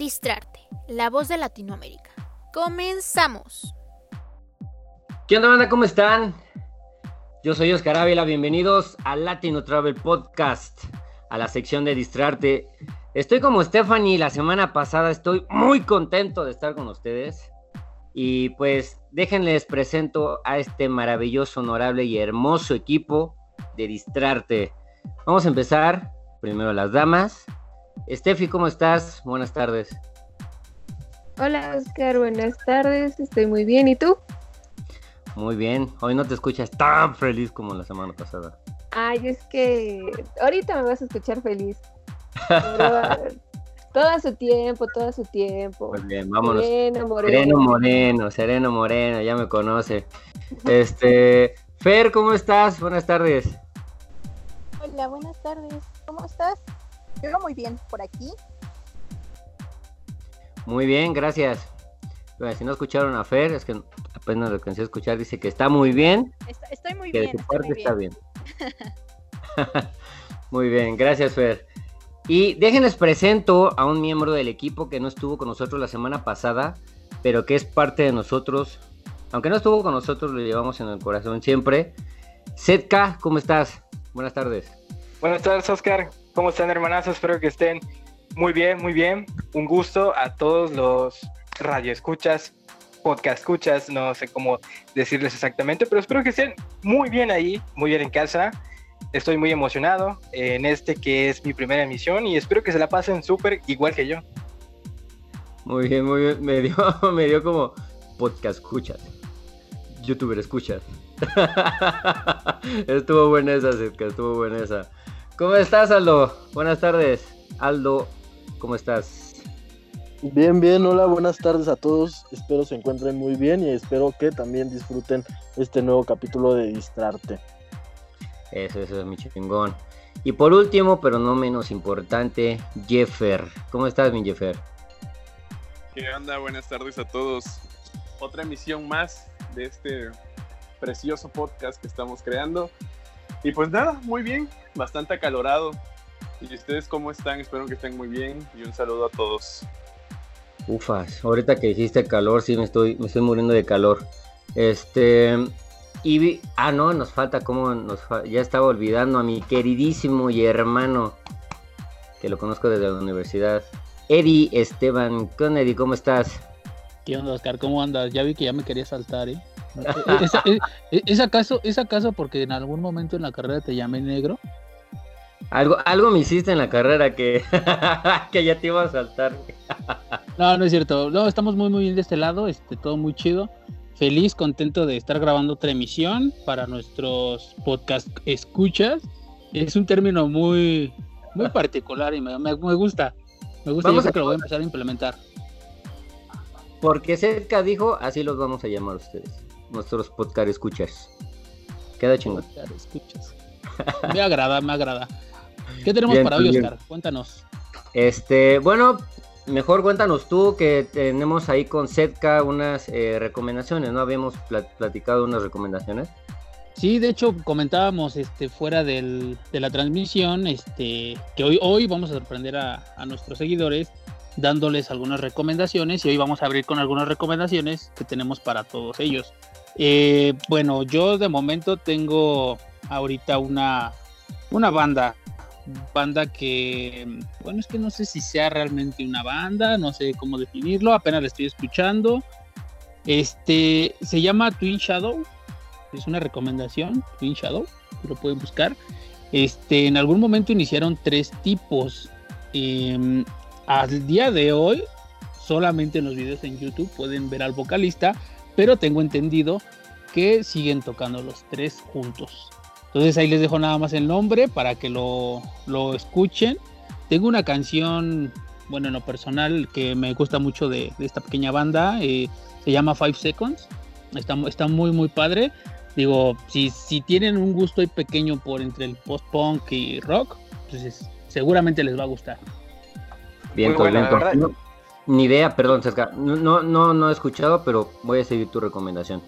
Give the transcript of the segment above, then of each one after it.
Distrarte, la voz de Latinoamérica. Comenzamos. ¿Qué onda, banda? ¿Cómo están? Yo soy Oscar Ávila, bienvenidos a Latino Travel Podcast, a la sección de Distrarte. Estoy como Stephanie la semana pasada, estoy muy contento de estar con ustedes. Y pues déjenles presento a este maravilloso, honorable y hermoso equipo de Distrarte. Vamos a empezar, primero las damas. Steffi, ¿cómo estás? Buenas tardes. Hola Oscar, buenas tardes, estoy muy bien, ¿y tú? Muy bien, hoy no te escuchas tan feliz como la semana pasada. Ay, es que ahorita me vas a escuchar feliz. todo su tiempo, todo su tiempo. Muy bien, vámonos. Sereno Moreno. Sereno Moreno, Sereno Moreno, ya me conoce. Este, Fer, ¿cómo estás? Buenas tardes. Hola, buenas tardes. ¿Cómo estás? Yo muy bien por aquí. Muy bien, gracias. si no escucharon a Fer, es que apenas lo comencé a escuchar, dice que está muy bien. estoy muy bien. Que de su parte está bien. muy bien, gracias Fer. Y déjenles presento a un miembro del equipo que no estuvo con nosotros la semana pasada, pero que es parte de nosotros. Aunque no estuvo con nosotros, lo llevamos en el corazón siempre. Setka, ¿cómo estás? Buenas tardes. Buenas tardes, Oscar. ¿Cómo están, hermanazos? Espero que estén muy bien, muy bien. Un gusto a todos los radioescuchas, podcast escuchas, no sé cómo decirles exactamente, pero espero que estén muy bien ahí, muy bien en casa. Estoy muy emocionado en este que es mi primera emisión y espero que se la pasen súper igual que yo. Muy bien, muy bien. Me dio, me dio como podcast escuchas. Youtuber escuchas. estuvo buena esa, estuvo buena esa. ¿Cómo estás, Aldo? Buenas tardes. Aldo, ¿cómo estás? Bien, bien, hola, buenas tardes a todos. Espero se encuentren muy bien y espero que también disfruten este nuevo capítulo de Distrarte. Eso, eso es mi chingón. Y por último, pero no menos importante, Jeffer. ¿Cómo estás, mi Jeffer? ¿Qué onda? Buenas tardes a todos. Otra emisión más de este precioso podcast que estamos creando. Y pues nada, muy bien, bastante acalorado. ¿Y ustedes cómo están? Espero que estén muy bien y un saludo a todos. Ufas, ahorita que dijiste calor, sí me estoy, me estoy muriendo de calor. Este, y ah no, nos falta como nos ya estaba olvidando a mi queridísimo y hermano que lo conozco desde la universidad, Eddie Esteban. ¿Con Eddie? ¿Cómo estás? ¿Qué onda, Oscar? ¿Cómo andas? Ya vi que ya me quería saltar, ¿eh? ¿Es, acaso, ¿Es acaso porque en algún momento en la carrera te llamé negro? Algo, algo me hiciste en la carrera que, que ya te iba a saltar. no, no es cierto. No, estamos muy, muy bien de este lado. Este, todo muy chido. Feliz, contento de estar grabando otra emisión para nuestros podcast escuchas. Es un término muy, muy particular y me, me, gusta. Me gusta, yo creo que lo voy a empezar a implementar. Porque cerca dijo, así los vamos a llamar ustedes nuestros podcast escuchas. Queda chingón. escuchas. Me agrada, me agrada. ¿Qué tenemos para hoy, Oscar? Cuéntanos. Este, bueno, mejor cuéntanos tú que tenemos ahí con Setka unas eh, recomendaciones, ¿no? Habíamos platicado unas recomendaciones. Sí, de hecho comentábamos este, fuera del, de la transmisión este, que hoy, hoy vamos a sorprender a, a, nuestros seguidores dándoles algunas recomendaciones y hoy vamos a abrir con algunas recomendaciones que tenemos para todos ellos. Eh, bueno, yo de momento tengo ahorita una, una banda. Banda que, bueno, es que no sé si sea realmente una banda, no sé cómo definirlo, apenas la estoy escuchando. Este se llama Twin Shadow, es una recomendación, Twin Shadow, lo pueden buscar. Este, en algún momento iniciaron tres tipos. Em, al día de hoy, solamente en los videos en YouTube pueden ver al vocalista pero tengo entendido que siguen tocando los tres juntos. Entonces ahí les dejo nada más el nombre para que lo, escuchen. Tengo una canción, bueno, en lo personal, que me gusta mucho de, esta pequeña banda. Eh, se llama Five Seconds. Está, está muy, muy padre. Digo, si, si tienen un gusto ahí pequeño por entre el post-punk y rock, pues seguramente les va a gustar. Bien, pues, bien. Ni idea, perdón, Cerca. No, no, no he escuchado, pero voy a seguir tu recomendación.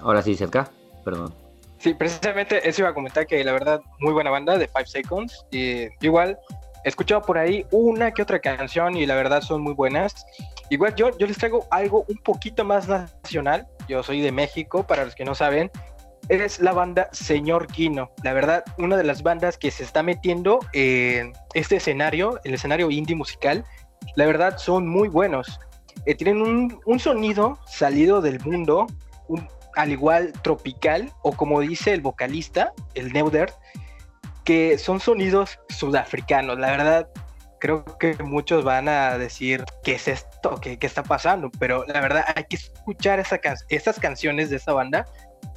Ahora sí, Cerca, perdón. Sí, precisamente eso iba a comentar que la verdad, muy buena banda de Five Seconds. Y igual, He escuchado por ahí una que otra canción y la verdad son muy buenas. Igual yo, yo les traigo algo un poquito más nacional. Yo soy de México, para los que no saben. Es la banda Señor Kino. La verdad, una de las bandas que se está metiendo en este escenario, el escenario indie musical. La verdad, son muy buenos. Eh, tienen un, sonido salido del mundo, un, al igual tropical, o como dice el vocalista, el Neuder, que son sonidos sudafricanos. La verdad, creo que muchos van a decir, ¿qué es esto? ¿Qué, está pasando? Pero la verdad, hay que escuchar esa estas canciones de esta banda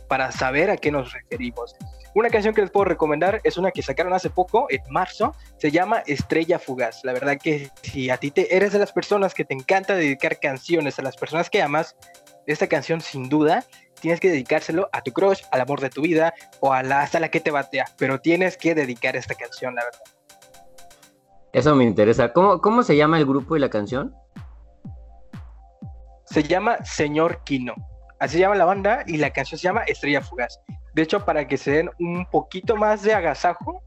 para saber a qué nos referimos. Una canción que les puedo recomendar es una que sacaron hace poco, en marzo, se llama Estrella Fugaz. La verdad que si a ti te eres de las personas que te encanta dedicar canciones a las personas que amas, esta canción sin duda tienes que dedicárselo a tu crush, al amor de tu vida o a la, hasta la que te batea, pero tienes que dedicar esta canción, la verdad. Eso me interesa. ¿Cómo, cómo se llama el grupo y la canción? Se llama Señor Kino. Así se llama la banda y la canción se llama Estrella Fugaz. De hecho, para que se den un poquito más de agasajo,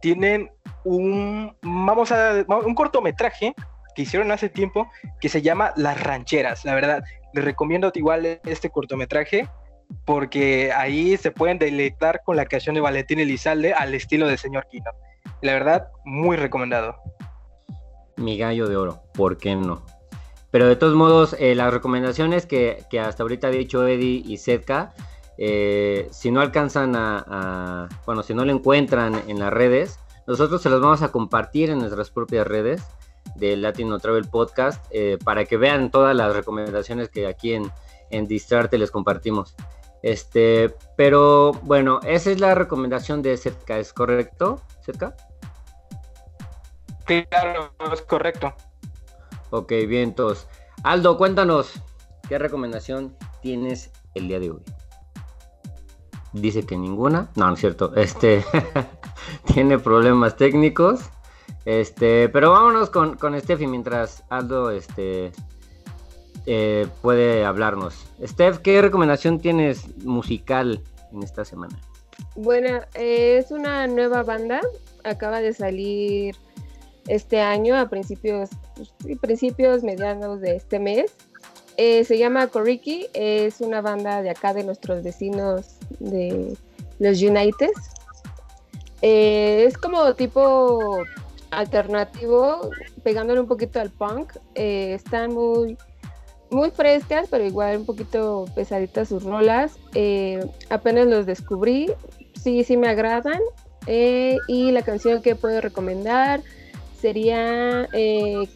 tienen un, vamos a, un cortometraje que hicieron hace tiempo que se llama Las Rancheras. La verdad, les recomiendo igual este cortometraje porque ahí se pueden deleitar con la canción de Valentín Elizalde al estilo de Señor Kino. La verdad, muy recomendado. Mi gallo de oro, ¿por qué no? Pero de todos modos, eh, las recomendaciones que, que, hasta ahorita ha dicho Eddie y Zetka, eh, si no alcanzan a, bueno, si no lo encuentran en las redes, nosotros se los vamos a compartir en nuestras propias redes de Latino Travel Podcast eh, para que vean todas las recomendaciones que aquí en, en Distrarte les compartimos. Este, pero bueno, esa es la recomendación de Zetka, ¿es correcto, Zetka? Claro, es correcto. Ok, bien, entonces. Aldo, cuéntanos, ¿qué recomendación tienes el día de hoy? Dice que ninguna. No, no es cierto. Este tiene problemas técnicos. Este, pero vámonos con, con Steffi mientras Aldo este, eh, puede hablarnos. Steph, ¿qué recomendación tienes musical en esta semana? Bueno, eh, es una nueva banda. Acaba de salir este año, a principios, principios medianos de este mes. Eh, se llama Koriki, es una banda de acá de nuestros vecinos de los United. Eh, es como tipo alternativo, pegándole un poquito al punk. Eh, están muy, muy frescas, pero igual un poquito pesaditas sus rolas. Eh, apenas los descubrí, sí, sí me agradan. Eh, y la canción que puedo recomendar sería eh.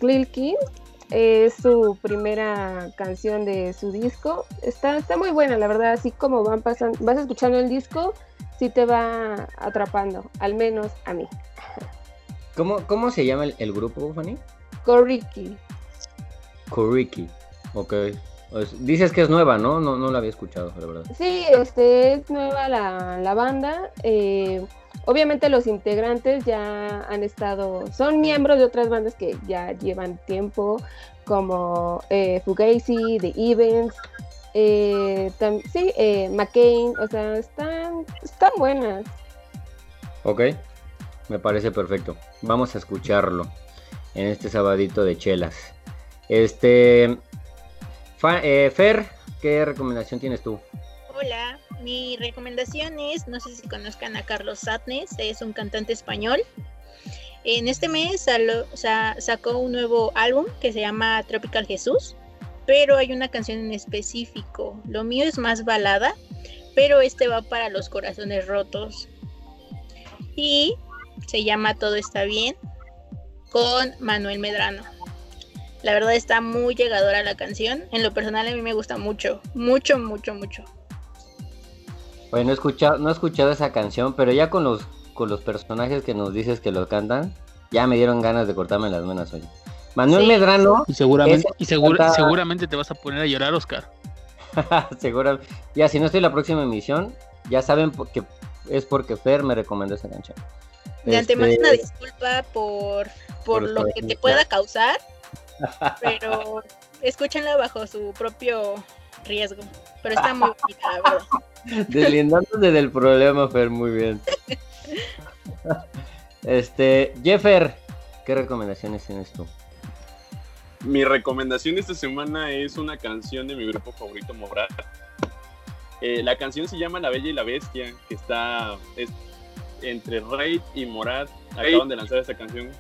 Es su primera canción de su disco. Está, está muy buena, la verdad. Así como van pasando, vas escuchando el disco, sí te va atrapando, al menos a mí. ¿Cómo, cómo se llama el, el grupo, Fanny? Koriki. Koriki, ok. Pues, dices que es nueva, ¿no? ¿no? No la había escuchado, la verdad. Sí, este, es nueva la, la banda. Eh, obviamente los integrantes ya han estado, son miembros de otras bandas que ya llevan tiempo, como eh, Fugazi, The Events, eh, sí, eh, McCain, o sea, están, están buenas. Ok, me parece perfecto. Vamos a escucharlo en este sabadito de chelas. Este, Fa, eh, Fer, ¿qué recomendación tienes tú? Hola, mi recomendación es, no sé si conozcan a Carlos Satnes, es un cantante español. En este mes sacó un nuevo álbum que se llama Tropical Jesús, pero hay una canción en específico. Lo mío es más balada, pero este va para los corazones rotos. Y se llama Todo está bien con Manuel Medrano. La verdad está muy llegadora la canción. En lo personal a mí me gusta mucho, mucho, mucho, mucho. Bueno, no he escuchado, no he escuchado esa canción, pero ya con los con los personajes que nos dices que lo cantan, ya me dieron ganas de cortarme las venas hoy. Manuel sí. Medrano. Y seguramente, y segura, canta... seguramente te vas a poner a llorar, Oscar. Seguro. Ya, si no estoy en la próxima emisión, ya saben que es porque Fer me recomendó esa canción. De este... antemano una disculpa por, por, por lo que te pueda causar, pero escúchenla bajo su propio riesgo. Pero está muy bonita, la verdad. Deslindándose del problema, Fer, muy bien. Este, Jeffer, ¿qué recomendaciones tienes tú? Mi recomendación esta semana es una canción de mi grupo favorito, Morat. Eh, la canción se llama La Bella y la Bestia, que está es, entre Raid y Morat. Acaban de lanzar esta canción.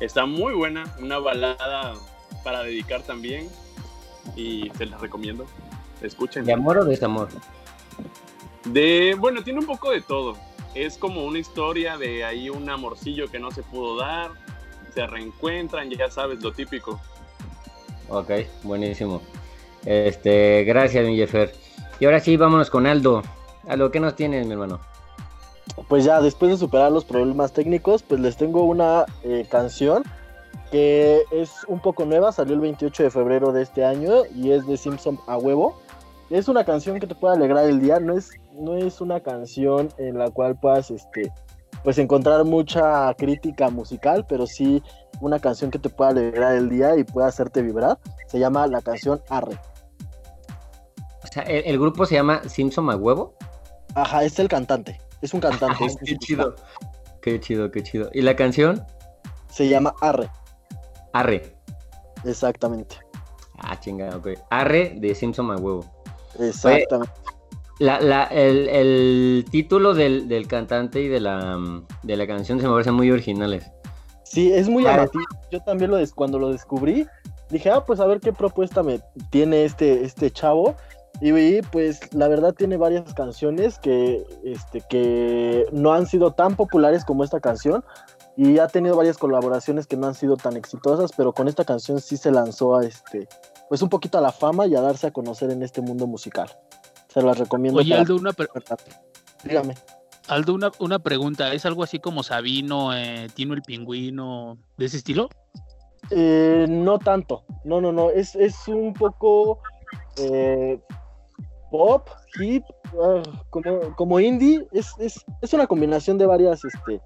Está muy buena, una balada para dedicar también. Y se las recomiendo. Escuchen. ¿De amor o desamor? De, bueno, tiene un poco de todo. Es como una historia de ahí un amorcillo que no se pudo dar. Se reencuentran, ya sabes, lo típico. Ok, buenísimo. Este, gracias, mi Jeffer. Y ahora sí, vámonos con Aldo. Aldo, ¿qué nos tienes, mi hermano? Pues ya, después de superar los problemas técnicos, pues les tengo una eh, canción que es un poco nueva, salió el 28 de febrero de este año y es de Simpson a huevo. Es una canción que te puede alegrar el día, no es, no es una canción en la cual puedas este, pues encontrar mucha crítica musical, pero sí una canción que te pueda alegrar el día y pueda hacerte vibrar. Se llama la canción Arre. O sea, ¿el, el grupo se llama Simpson a huevo? Ajá, es el cantante, es un cantante. qué chido. Qué chido, qué chido. ¿Y la canción? Se llama Arre, Arre. exactamente. Ah, chingada, ok. Arre de Simpson a huevo. Exactamente. La, la, el, el título del, del cantante y de la, de la canción se me parecen muy originales. Sí, es muy Claro. Yo también lo des- cuando lo descubrí, dije, ah, pues a ver qué propuesta me tiene este, este chavo. Y vi, pues la verdad tiene varias canciones que, este, que no han sido tan populares como esta canción. Y ha tenido varias colaboraciones que no han sido tan exitosas, pero con esta canción sí se lanzó a este, pues un poquito a la fama y a darse a conocer en este mundo musical. Se las recomiendo. Oye, para- Aldo, una, pre- Dígame. Aldo, una, una pregunta. ¿Es algo así como Sabino, eh, Tino el Pingüino, de ese estilo? Eh, no tanto, no, no, no, es, es un poco eh, pop, hip, ah, como, como indie, es, es, es una combinación de varias, este,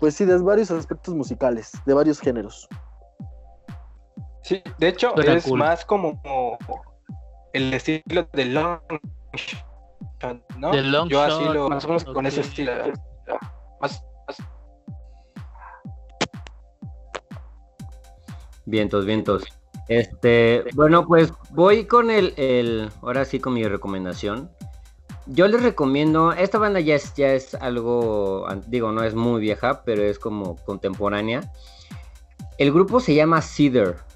pues sí, de varios aspectos musicales, de varios géneros. Sí, de hecho, es cool. más como el estilo de long shot, ¿no? De long Yo así shot, lo, más o menos con ese estilo. Más, más- Vientos, vientos. Este, bueno, pues voy con el, el, ahora sí con mi recomendación. Yo les recomiendo, esta banda ya es, ya es algo, digo, no es muy vieja, pero es como contemporánea. El grupo se llama Cedar.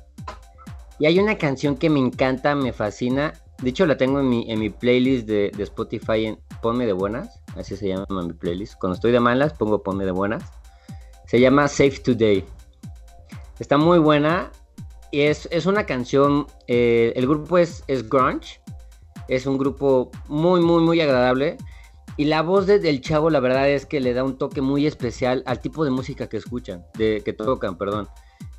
Y hay una canción que me encanta, me fascina. De hecho, la tengo en mi, en mi playlist de, de Spotify en Ponme de Buenas. Así se llama mi playlist. Cuando estoy de malas, pongo Ponme de Buenas. Se llama Safe Today. Está muy buena. Y es, es una canción. eh, el grupo es, es Grunge. Es un grupo muy, muy, muy agradable. Y la voz de- del chavo, la verdad es que le da un toque muy especial al tipo de música que escuchan, de, que tocan, perdón.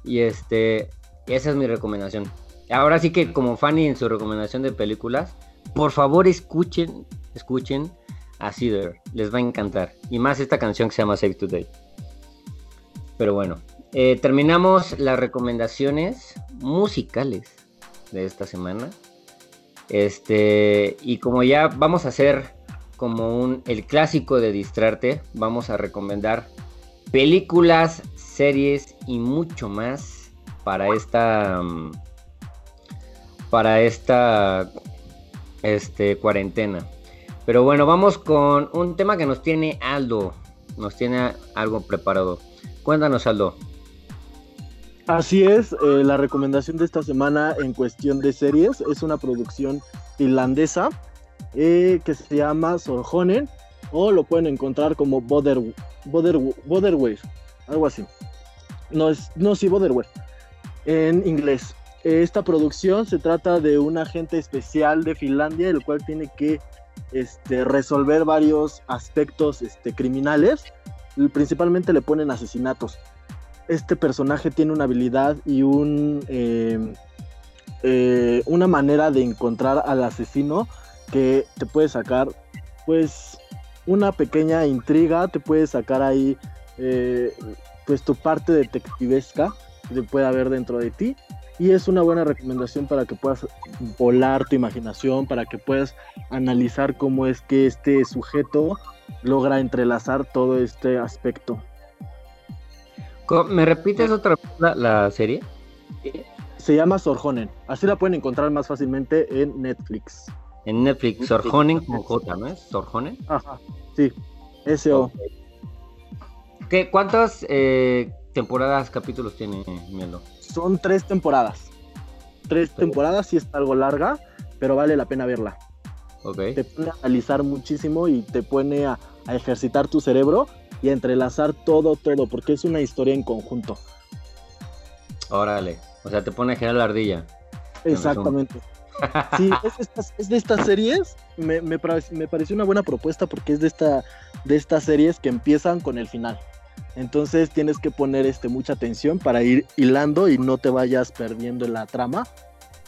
Y este, esa es mi recomendación. Ahora sí que como Fanny en su recomendación de películas, por favor escuchen, escuchen a Cedar, les va a encantar. Y más esta canción que se llama Save Today. Pero bueno, eh, terminamos las recomendaciones musicales de esta semana. Este, y como ya vamos a hacer como un el clásico de distrarte, vamos a recomendar películas, series y mucho más para esta mm, para esta este cuarentena. Pero bueno, vamos con un tema que nos tiene Aldo. Nos tiene algo preparado. Cuéntanos, Aldo. Así es, eh, la recomendación de esta semana en cuestión de series es una producción finlandesa eh, que se llama Sorjonen o lo pueden encontrar como Boderware, algo así. No, es, no sí, Boderware, en inglés. Esta producción se trata de un agente especial de Finlandia, el cual tiene que este, resolver varios aspectos este, criminales. Principalmente le ponen asesinatos este personaje tiene una habilidad y un eh, eh, una manera de encontrar al asesino que te puede sacar pues una pequeña intriga te puede sacar ahí eh, pues tu parte detectivesca que puede haber dentro de ti. Y es una buena recomendación para que puedas volar tu imaginación para que puedas analizar cómo es que este sujeto logra entrelazar todo este aspecto ¿Me repites otra vez la, la serie? Se llama Sorjonen. Así la pueden encontrar más fácilmente en Netflix. En Netflix, Sorjonen con J, ¿no es? Sorjonen. Ajá, sí. SO. ¿Qué, ¿Cuántas eh, temporadas, capítulos tiene Mielo? Son tres temporadas. Tres temporadas, sí está algo larga, pero vale la pena verla. Ok. Te pone a analizar muchísimo y te pone a, a ejercitar tu cerebro y entrelazar todo, todo, porque es una historia en conjunto. Órale. O sea, te pone a girar la ardilla. Exactamente. Sí, es, de estas- es de estas series, me, me, me pareció una buena propuesta porque es de, esta, de estas series que empiezan con el final. Entonces tienes que poner este, mucha atención para ir hilando y no te vayas perdiendo en la trama.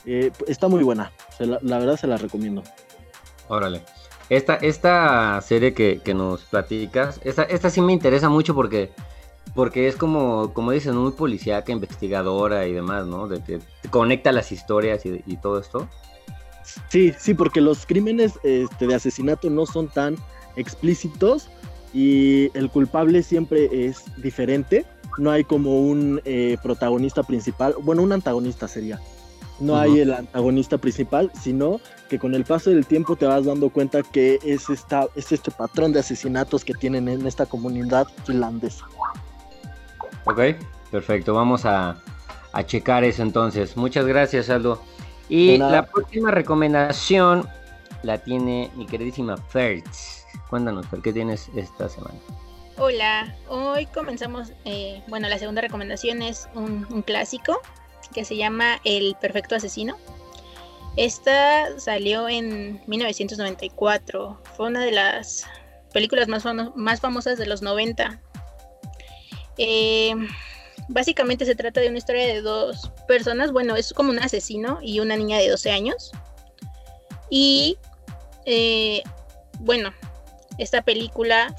Eh, está muy buena, la, la verdad se la recomiendo. Órale. Esta, esta serie que, que nos platicas, esta, esta sí me interesa mucho porque, porque es como, como dicen, muy policíaca, investigadora y demás, ¿no? De que conecta las historias y, y todo esto. Sí, sí, porque los crímenes este, de asesinato no son tan explícitos y el culpable siempre es diferente. No hay como un eh, protagonista principal, bueno, un antagonista sería. No hay el antagonista principal, sino que con el paso del tiempo te vas dando cuenta que es, esta, es este patrón de asesinatos que tienen en esta comunidad finlandesa. Ok, perfecto. Vamos a, a checar eso entonces. Muchas gracias, Aldo. Y la próxima recomendación la tiene mi queridísima Fertz. Cuéntanos, ¿por qué tienes esta semana? Hola, hoy comenzamos, eh, bueno, la segunda recomendación es un, un clásico que se llama El Perfecto Asesino. Esta salió en 1994, fue una de las películas más, famo- más famosas de los 90. Eh, básicamente se trata de una historia de dos personas, bueno, es como un asesino y una niña de 12 años. Y, eh, bueno, esta película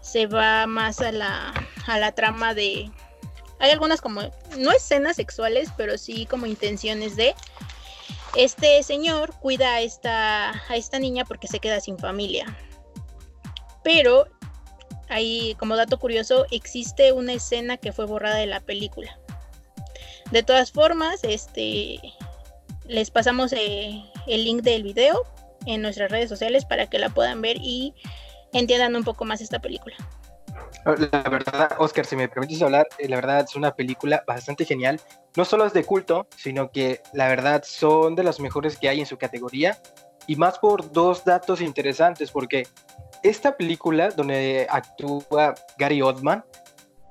se va más a la, a la trama de... Hay algunas como, no escenas sexuales, pero sí como intenciones de... Este señor cuida a esta, a esta niña porque se queda sin familia. Pero, ahí como dato curioso, existe una escena que fue borrada de la película. De todas formas, este, les pasamos eh, el link del video en nuestras redes sociales para que la puedan ver y entiendan un poco más esta película. La verdad, Oscar, si me permites hablar, eh, la verdad es una película bastante genial. No solo es de culto, sino que la verdad son de las mejores que hay en su categoría. Y más por dos datos interesantes, porque esta película donde actúa Gary Oldman,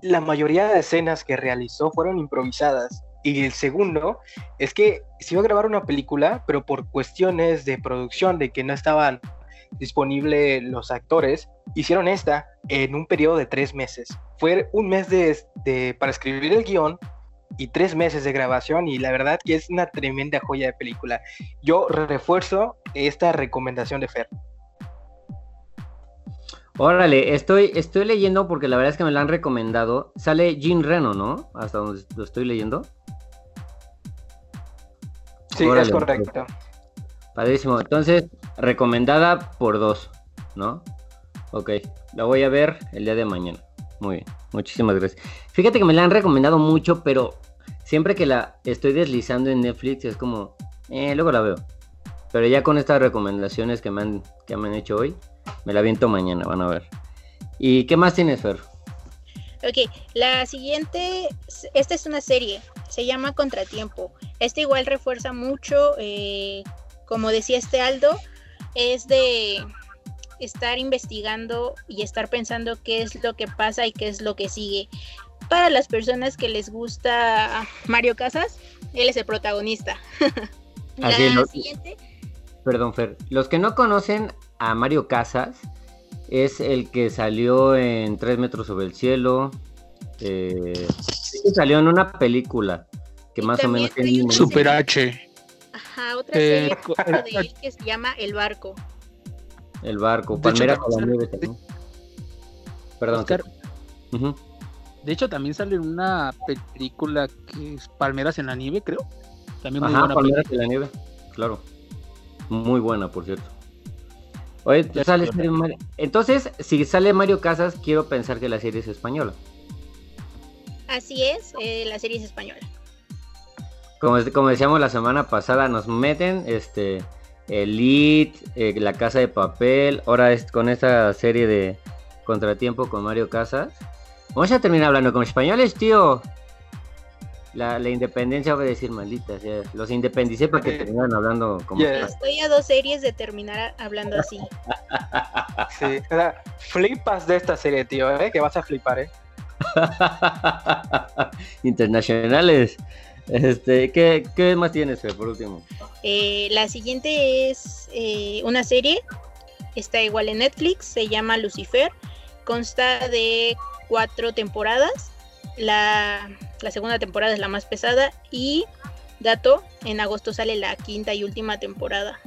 la mayoría de escenas que realizó fueron improvisadas. Y el segundo es que se iba a grabar una película, pero por cuestiones de producción, de que no estaban disponibles los actores, hicieron esta en un periodo de tres meses. Fue un mes de, de- para escribir el guion y tres meses de grabación y la verdad que es una tremenda joya de película. Yo refuerzo esta recomendación de Fer. Órale, estoy, estoy leyendo porque la verdad es que me la han recomendado. Sale Jean Reno, ¿no? Hasta donde lo estoy leyendo. Sí, Órale, es correcto. Padrísimo. Entonces, recomendada por dos, ¿no? Ok, la voy a ver el día de mañana. Muy bien, muchísimas gracias. Fíjate que me la han recomendado mucho, pero siempre que la estoy deslizando en Netflix es como, eh, luego la veo. Pero ya con estas recomendaciones que me han, que me han hecho hoy, me la viento mañana, van a ver. ¿Y qué más tienes, Fer? Ok, la siguiente, esta es una serie, se llama Contratiempo. Esta igual refuerza mucho, eh, como decía este Aldo, es de estar investigando y estar pensando qué es lo que pasa y qué es lo que sigue. Para las personas que les gusta Mario Casas, él es el protagonista. Así la lo- siguiente, Perdón, Fer. Los que no conocen a Mario Casas, es el que salió en Tres metros sobre el cielo. eh, salió en una película que Y más o menos tiene Super H. ajá, otra Eh, serie de él que se llama El Barco. el barco. Hecho, Palmera también con la sale- nieve. Perdón. Oscar. De hecho, también sale en una película que es Palmeras en la nieve, creo. También muy Ajá, buena Palmeras película. de la nieve. Claro. Muy buena, por cierto. Oye, Ya sale sé. serie Mario- Entonces, si sale Mario Casas, quiero pensar que la serie es española. Así es, eh, la serie es española. Como, como decíamos la semana pasada, nos meten este Elite, eh, La Casa de Papel, ahora es con esta serie de Contratiempo con Mario Casas. Vamos a terminar hablando con españoles, tío. La, la independencia voy a decir maldita, o sea, los independicé para que Eh, terminan hablando como... yeah. Estoy a dos series de terminar hablando así. Sí, o sea, flipas de esta serie, tío, ¿eh? que vas a flipar, ¿eh? Internacionales. Este, ¿qué, ¿Qué más tienes, por último? Eh, la siguiente es eh, una serie, está igual en Netflix, se llama Lucifer, consta de cuatro temporadas, la segunda temporada es la más pesada y, dato, en agosto sale la quinta y última temporada.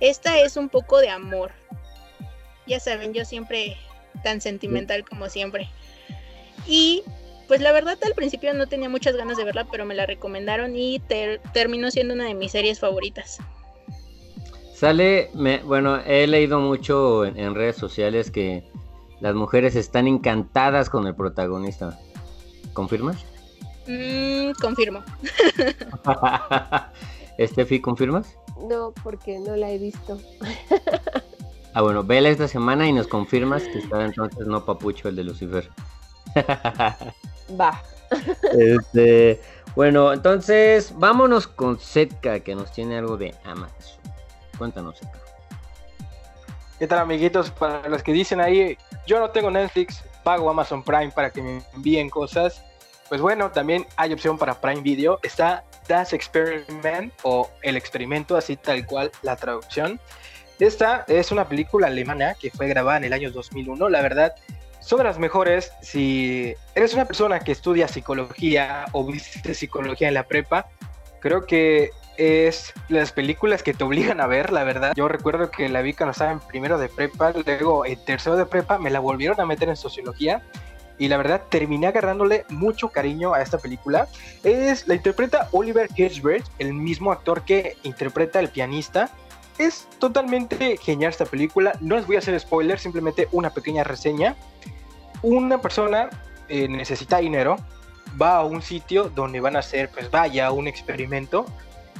Esta es un poco de amor, ya saben, yo siempre tan sentimental como siempre. Y pues la verdad al principio no tenía muchas ganas de verla, pero me la recomendaron y ter- terminó siendo una de mis series favoritas. Sale, me- bueno, he leído mucho en, en redes sociales que las mujeres están encantadas con el protagonista. ¿Confirmas? Mm, confirmo. Estefi, ¿confirmas? No, porque no la he visto. Ah, bueno, vela esta semana y nos confirmas que está entonces no papucho el de Lucifer. Va. Este, bueno, entonces vámonos con Zetka, que nos tiene algo de Amazon. Cuéntanos, Zetka. ¿Qué tal, amiguitos? Para los que dicen ahí, yo no tengo Netflix, pago Amazon Prime para que me envíen cosas. Pues bueno, también hay opción para Prime Video. Está Das Experiment o El Experimento, así tal cual la traducción. Esta es una película alemana que fue grabada en el año 2001. La verdad, son de las mejores si eres una persona que estudia psicología o viste psicología en la prepa. Creo que es las películas que te obligan a ver, la verdad. Yo recuerdo que la vi cuando estaba en primero de prepa, luego en tercero de prepa me la volvieron a meter en sociología y la verdad terminé agarrándole mucho cariño a esta película. Es la interpreta Oliver Hirschberg, el mismo actor que interpreta el pianista. Es totalmente genial esta película. No les voy a hacer spoiler, simplemente una pequeña reseña. Una persona eh, necesita dinero, va a un sitio donde van a hacer, pues vaya, un experimento.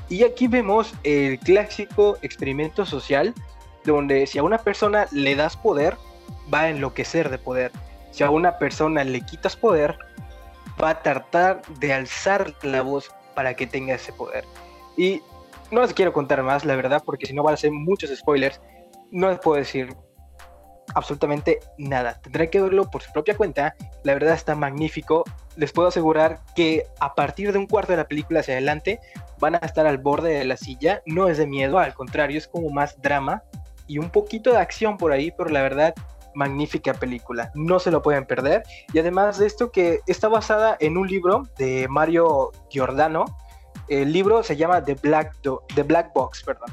Y aquí vemos el clásico experimento social, donde si a una persona le das poder, va a enloquecer de poder. Si a una persona le quitas poder, va a tratar de alzar la voz para que tenga ese poder. Y no les quiero contar más, la verdad, porque si no van a ser muchos spoilers. No les puedo decir absolutamente nada. Tendré que verlo por su propia cuenta. La verdad está magnífico. Les puedo asegurar que a partir de un cuarto de la película hacia adelante van a estar al borde de la silla. No es de miedo, al contrario, es como más drama y un poquito de acción por ahí, pero la verdad magnífica película, no se lo pueden perder. Y además de esto que está basada en un libro de Mario Giordano, el libro se llama The Black, Do- The Black Box, perdón.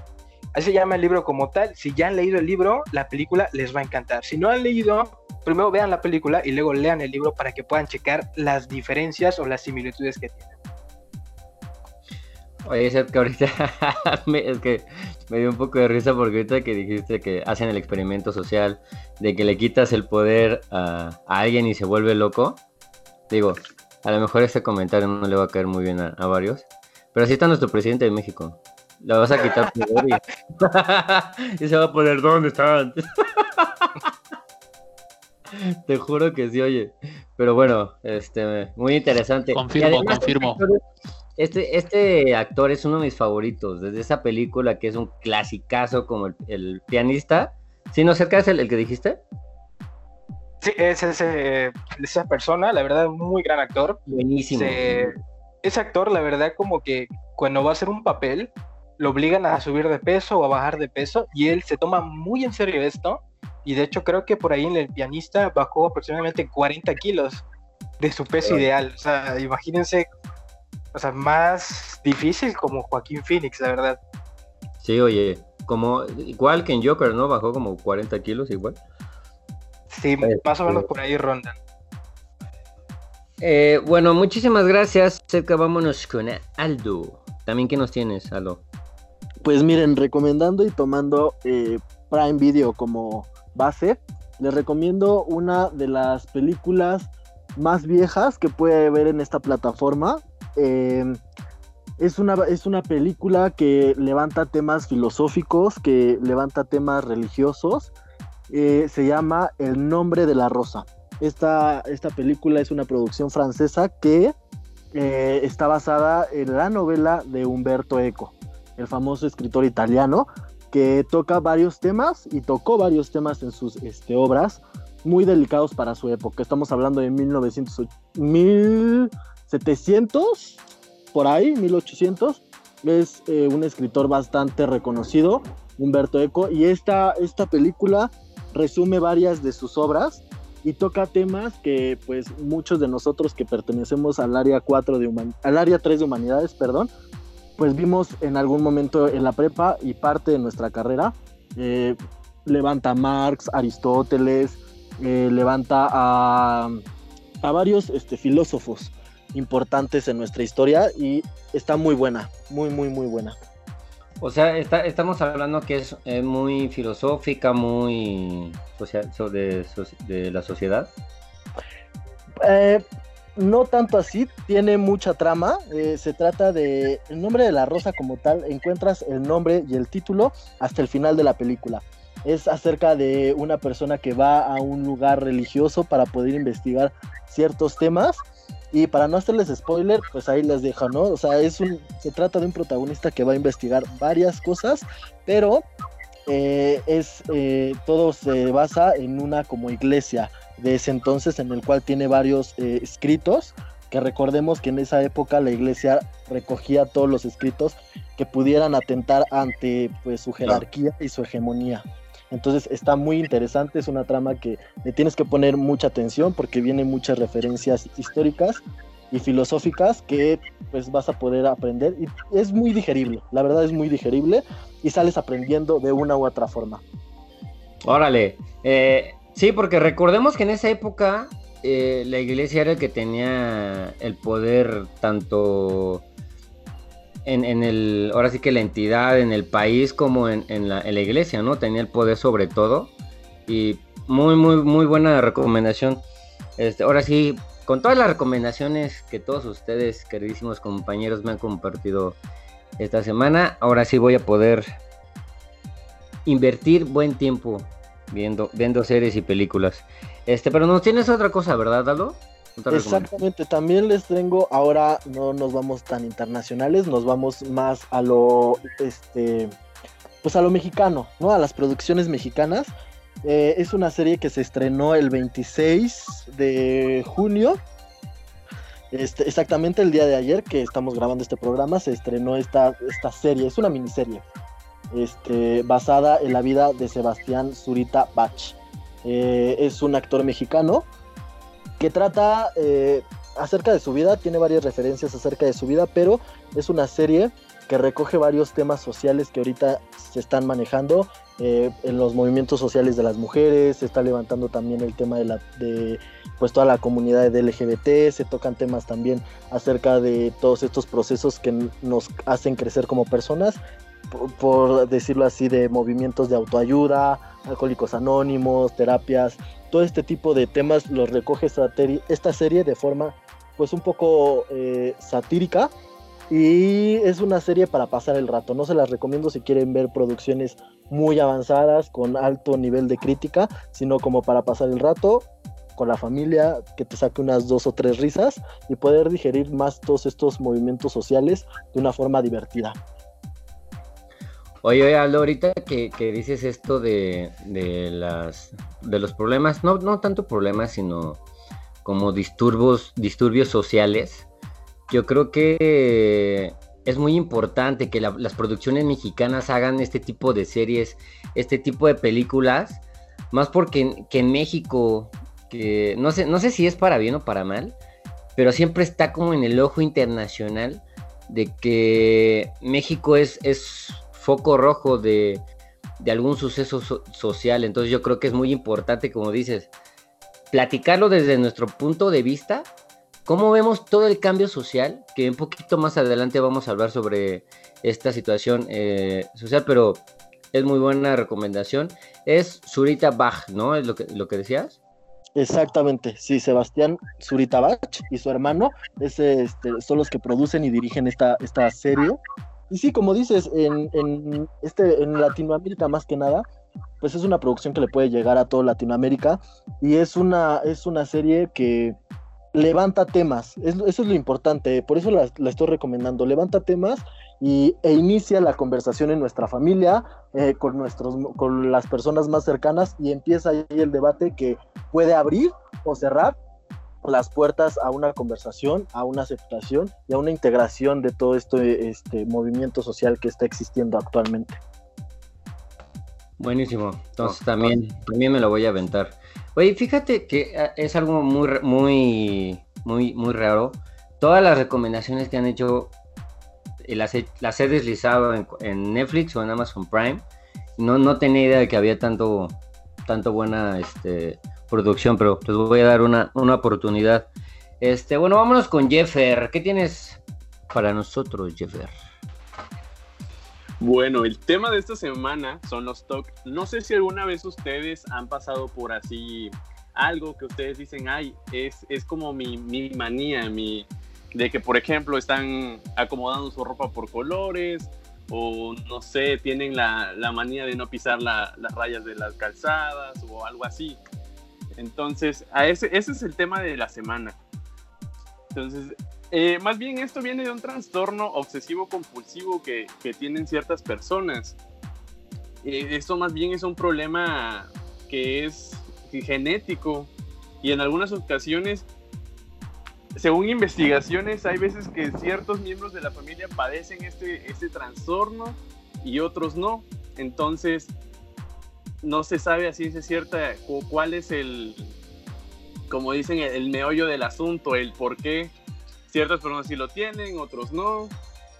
Así se llama el libro como tal. Si ya han leído el libro, la película les va a encantar. Si no han leído, primero vean la película y luego lean el libro para que puedan checar las diferencias o las similitudes que tienen. Oye, es que ahorita me, es que me dio un poco de risa porque ahorita que dijiste que hacen el experimento social de que le quitas el poder a, a alguien y se vuelve loco. Digo, a lo mejor este comentario no le va a caer muy bien a, a varios. Pero así está nuestro presidente de México. Le vas a quitar y, y se va a poner ¿dónde están? Te juro que sí, oye. Pero bueno, este, muy interesante. Confirmo, además, confirmo. Este, este actor es uno de mis favoritos, desde esa película que es un clasicazo como el, el pianista. ¿Sí, no cerca es el, el que dijiste? Sí, es ese, esa persona, la verdad, muy gran actor. Buenísimo. se- ese actor, la verdad, como que cuando va a hacer un papel, lo obligan a subir de peso o a bajar de peso y él se toma muy en serio esto. Y de hecho creo que por ahí en el pianista bajó aproximadamente 40 kilos de su peso ideal. O sea, imagínense, o sea, más difícil como Joaquín Phoenix, la verdad. Sí, oye, como igual que en Joker, ¿no? Bajó como 40 kilos igual. Sí, más o menos por ahí rondan. Eh, bueno, muchísimas gracias. Cerca, vámonos con Aldo. También, ¿qué nos tienes, Aldo? Pues miren, recomendando y tomando eh, Prime Video como base, les recomiendo una de las películas más viejas que puede ver en esta plataforma. Eh, es una, es una película que levanta temas filosóficos, que levanta temas religiosos. Se llama El nombre de la rosa. Esta, esta película es una producción francesa que eh, está basada en la novela de Umberto Eco, el famoso escritor italiano, que toca varios temas y tocó varios temas en sus este, obras muy delicados para su época. Estamos hablando de 1900, 1700, por ahí, 1800. Es eh, un escritor bastante reconocido, Humberto Eco, y esta, esta película resume varias de sus obras y toca temas que pues muchos de nosotros que pertenecemos al área 4 de al área 3 de humanidades, perdón, pues vimos en algún momento en la prepa y parte de nuestra carrera. Eh, levanta a Marx, Aristóteles, eh, levanta a, a varios este, filósofos importantes en nuestra historia y está muy buena, muy, muy, muy buena. O sea, estamos hablando que es muy filosófica, muy social, de la sociedad. Eh, no tanto así, tiene mucha trama. Eh, se trata de el nombre de la rosa como tal. Encuentras el nombre y el título hasta el final de la película. Es acerca de una persona que va a un lugar religioso para poder investigar ciertos temas y para no hacerles spoiler, pues ahí les dejo, ¿no? O sea, es un, se trata de un protagonista que va a investigar varias cosas, pero eh, es, eh, todo se basa en una como iglesia de ese entonces en el cual tiene varios eh, escritos, que recordemos que en esa época la iglesia recogía todos los escritos que pudieran atentar ante pues su jerarquía y su hegemonía. Entonces está muy interesante, es una trama que le tienes que poner mucha atención porque vienen muchas referencias históricas y filosóficas que pues vas a poder aprender y es muy digerible, la verdad es muy digerible y sales aprendiendo de una u otra forma. Órale, eh, sí, porque recordemos que en esa época eh, la iglesia era el que tenía el poder tanto en, el, ahora sí que la entidad, en el país como en, la, iglesia, ¿no? Tenía el poder sobre todo. Y muy, muy, muy buena recomendación. Este, ahora sí, con todas las recomendaciones que todos ustedes, queridísimos compañeros, me han compartido esta semana, ahora sí voy a poder invertir buen tiempo viendo, viendo series y películas. Este, pero nos tienes otra cosa, ¿verdad, Dalo? Exactamente, también les tengo, ahora no nos vamos tan internacionales, nos vamos más a lo, este, pues a lo mexicano, ¿no? A las producciones mexicanas. Eh, es una serie que se estrenó el 26 de junio. Este, exactamente el día de ayer que estamos grabando este programa se estrenó esta, esta serie, es una miniserie este, basada en la vida de Sebastián Zurita Bach. Eh, es un actor mexicano que trata eh, acerca de su vida, tiene varias referencias acerca de su vida, pero es una serie que recoge varios temas sociales que ahorita se están manejando eh, en los movimientos sociales de las mujeres, se está levantando también el tema de, la, de pues toda la comunidad de LGBT, se tocan temas también acerca de todos estos procesos que nos hacen crecer como personas, por decirlo así, de movimientos de autoayuda, alcohólicos anónimos, terapias, todo este tipo de temas los recoge esta, serie de forma pues un poco eh, satírica y es una serie para pasar el rato. No se las recomiendo si quieren ver producciones muy avanzadas con alto nivel de crítica, sino como para pasar el rato con la familia, que te saque unas dos o tres risas y poder digerir más todos estos movimientos sociales de una forma divertida. Oye, Aldo, ahorita que, dices esto de, las, de los problemas, no, no tanto problemas, sino como disturbios, disturbios sociales, yo creo que es muy importante que las producciones mexicanas hagan este tipo de series, este tipo de películas, más porque que en México, que no sé, no sé si es para bien o para mal, pero siempre está como en el ojo internacional de que México es, es foco rojo de, algún suceso social. Entonces yo creo que es muy importante, como dices, platicarlo desde nuestro punto de vista, cómo vemos todo el cambio social, que un poquito más adelante vamos a hablar sobre esta situación eh, social, pero es muy buena recomendación. Es Zurita Bach, ¿no? ¿Es lo que, lo que decías? Exactamente, sí, Sebastián Zuritabach y su hermano ese, este, son los que producen y dirigen esta, esta serie. Y sí, como dices, en, en, este, en Latinoamérica más que nada, pues es una producción que le puede llegar a toda Latinoamérica y es una, es una serie que levanta temas, eso es lo importante, por eso la, estoy recomendando, levanta temas y, e inicia la conversación en nuestra familia, eh, con, nuestros, con las personas más cercanas y empieza ahí el debate que puede abrir o cerrar las puertas a una conversación, a una aceptación y a una integración de todo este, este movimiento social que está existiendo actualmente. Buenísimo. Entonces también, también me lo voy a aventar. Oye, fíjate que ah, es algo muy, muy, muy, muy raro. Todas las recomendaciones que han hecho eh, las he, las he deslizado en, Netflix o en Amazon Prime. No, no tenía idea de que había tanto, tanto buena este, producción, pero les voy a dar una, una oportunidad. Este, bueno, vámonos con Jeffer. ¿Qué tienes para nosotros, Jeffer? Bueno, el tema de esta semana son los TOC. No sé si alguna vez ustedes han pasado por así algo que ustedes dicen, ay, es, es como mi, mi manía, mi, de que, por ejemplo, están acomodando su ropa por colores o, no sé, tienen la, la manía de no pisar las rayas de las calzadas o algo así. Entonces, ese, es el tema de la semana. Entonces, eh, más bien esto viene de un trastorno obsesivo compulsivo que, que tienen ciertas personas. Eh, esto más bien es un problema que es genético y en algunas ocasiones, según investigaciones, hay veces que ciertos miembros de la familia padecen este, este trastorno y otros no. Entonces, no se sabe a ciencia cierta cuál es el, como dicen, el meollo del asunto, el por qué Ciertas personas sí lo tienen, otros no.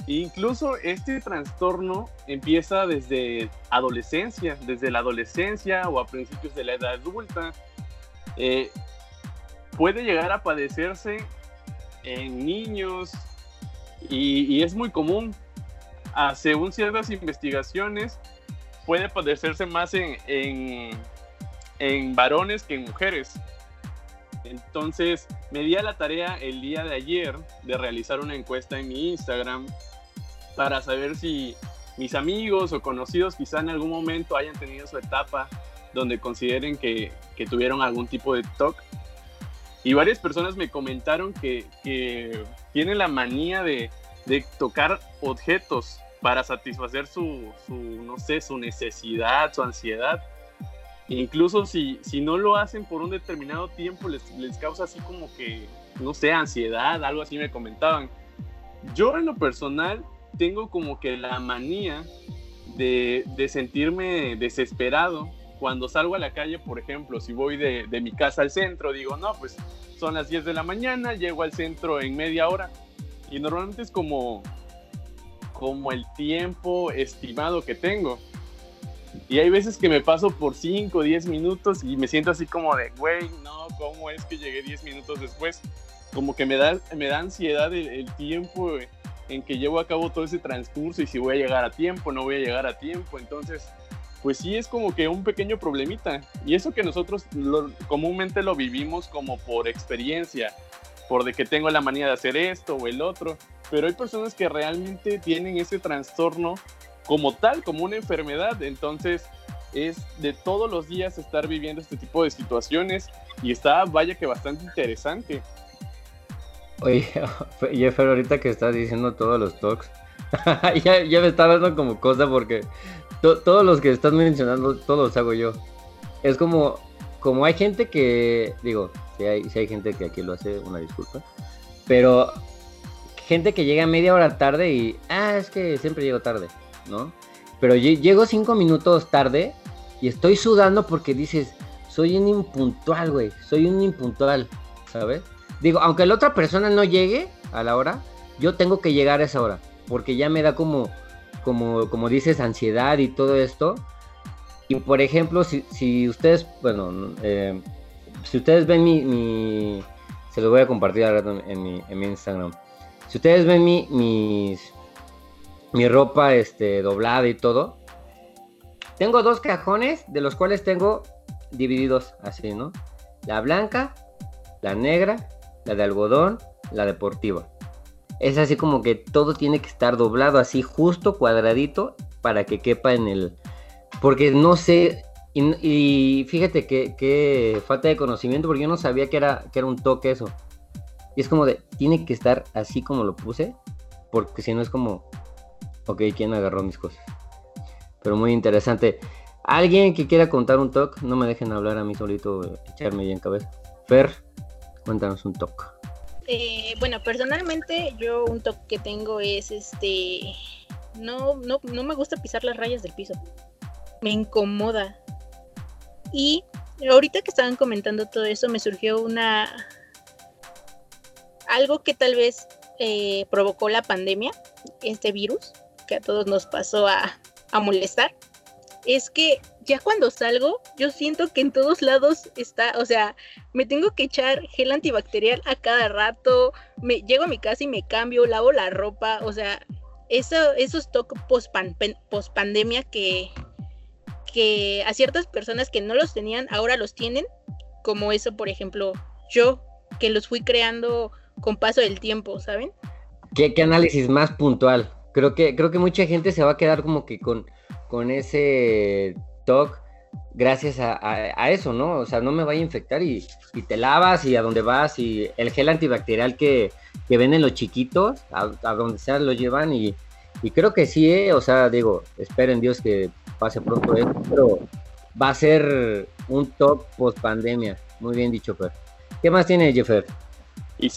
E incluso este trastorno empieza desde adolescencia, desde la adolescencia o a principios de la edad adulta. Eh, puede llegar a padecerse en niños y, es muy común. Según ciertas investigaciones, puede padecerse más en, en, en varones que en mujeres. Entonces, me di a la tarea el día de ayer de realizar una encuesta en mi Instagram para saber si mis amigos o conocidos quizá en algún momento hayan tenido su etapa donde consideren que, tuvieron algún tipo de TOC. Y varias personas me comentaron que, tienen la manía de, tocar objetos para satisfacer su, su, no sé, su necesidad, su ansiedad. Incluso si, si no lo hacen por un determinado tiempo, les, les causa así como que, no sé, ansiedad, algo así me comentaban. Yo en lo personal tengo como que la manía de, de sentirme desesperado cuando salgo a la calle, por ejemplo, si voy de, de, mi casa al centro, digo, no, pues son las 10 de la mañana, llego al centro en media hora. Y normalmente es como, como el tiempo estimado que tengo. Y hay veces que me paso por 5 o 10 minutos y me siento así como de, güey, no, ¿cómo es que llegué 10 minutos después? Como que me da, me da ansiedad el, tiempo en que llevo a cabo todo ese transcurso y si voy a llegar a tiempo, no voy a llegar a tiempo. Entonces, pues sí es como que un pequeño problemita. Y eso que nosotros comúnmente lo vivimos como por experiencia, por de que tengo la manía de hacer esto o el otro. Pero hay personas que realmente tienen ese trastorno como tal, como una enfermedad. Entonces es de todos los días estar viviendo este tipo de situaciones y está, vaya que bastante interesante. Oye, Jeffer, ahorita que estás diciendo todos los talks, ya, ya, me está dando como cosa porque todos los que estás mencionando, todos los hago yo. Es como, como hay gente que, digo, si hay, hay gente que aquí lo hace, una disculpa, pero gente que llega media hora tarde y, ah, es que siempre llego tarde. ¿no? Pero llego cinco minutos tarde y estoy sudando porque dices, soy un impuntual, güey, soy un impuntual, ¿sabes? Digo, aunque la otra persona no llegue a la hora, yo tengo que llegar a esa hora, porque ya me da como, como, como dices, ansiedad y todo esto. Y por ejemplo, si, ustedes, bueno, eh, si ustedes ven mi, se lo voy a compartir ahora en mi, en mi Instagram. Si ustedes ven mi, mis, mi ropa este, doblada y todo. Tengo dos cajones, de los cuales tengo divididos así, ¿no? la blanca, la negra, la de algodón, la deportiva. Es así como que todo tiene que estar doblado así justo, cuadradito, para que quepa en el... Porque no sé, y, fíjate que, falta de conocimiento, porque yo no sabía que era, que era un toque eso. Y es como de, tiene que estar así como lo puse, porque si no es como, ok, ¿quién agarró mis cosas? Pero muy interesante. Alguien que quiera contar un talk, no me dejen hablar a mí solito, echarme bien cabeza. Fer, cuéntanos un talk. Eh, bueno, personalmente yo un talk que tengo es este, no, no, no me gusta pisar las rayas del piso. Me incomoda. Y ahorita que estaban comentando todo eso, me surgió una algo que tal vez eh, provocó la pandemia, este virus, que a todos nos pasó a, a molestar es que ya cuando salgo, yo siento que en todos lados está, o sea, me tengo que echar gel antibacterial a cada rato, me llego a mi casa y me cambio, lavo la ropa, o sea, eso, esos toques post, pandemia que, que a ciertas personas que no los tenían, ahora los tienen, como eso, por ejemplo, yo, que los fui creando con paso del tiempo, ¿saben? ¿Qué, análisis más puntual? Creo que, creo que mucha gente se va a quedar como que con con ese TOC gracias a, eso, ¿no? O sea, no me vaya a infectar y, te lavas y a donde vas y el gel antibacterial que, que venden los chiquitos, a, donde sea lo llevan y, creo que sí, ¿eh? o sea, digo, esperen Dios que pase pronto esto, pero va a ser un TOC post pandemia. Muy bien dicho, Fer. ¿Qué más tiene Jeffer? Y,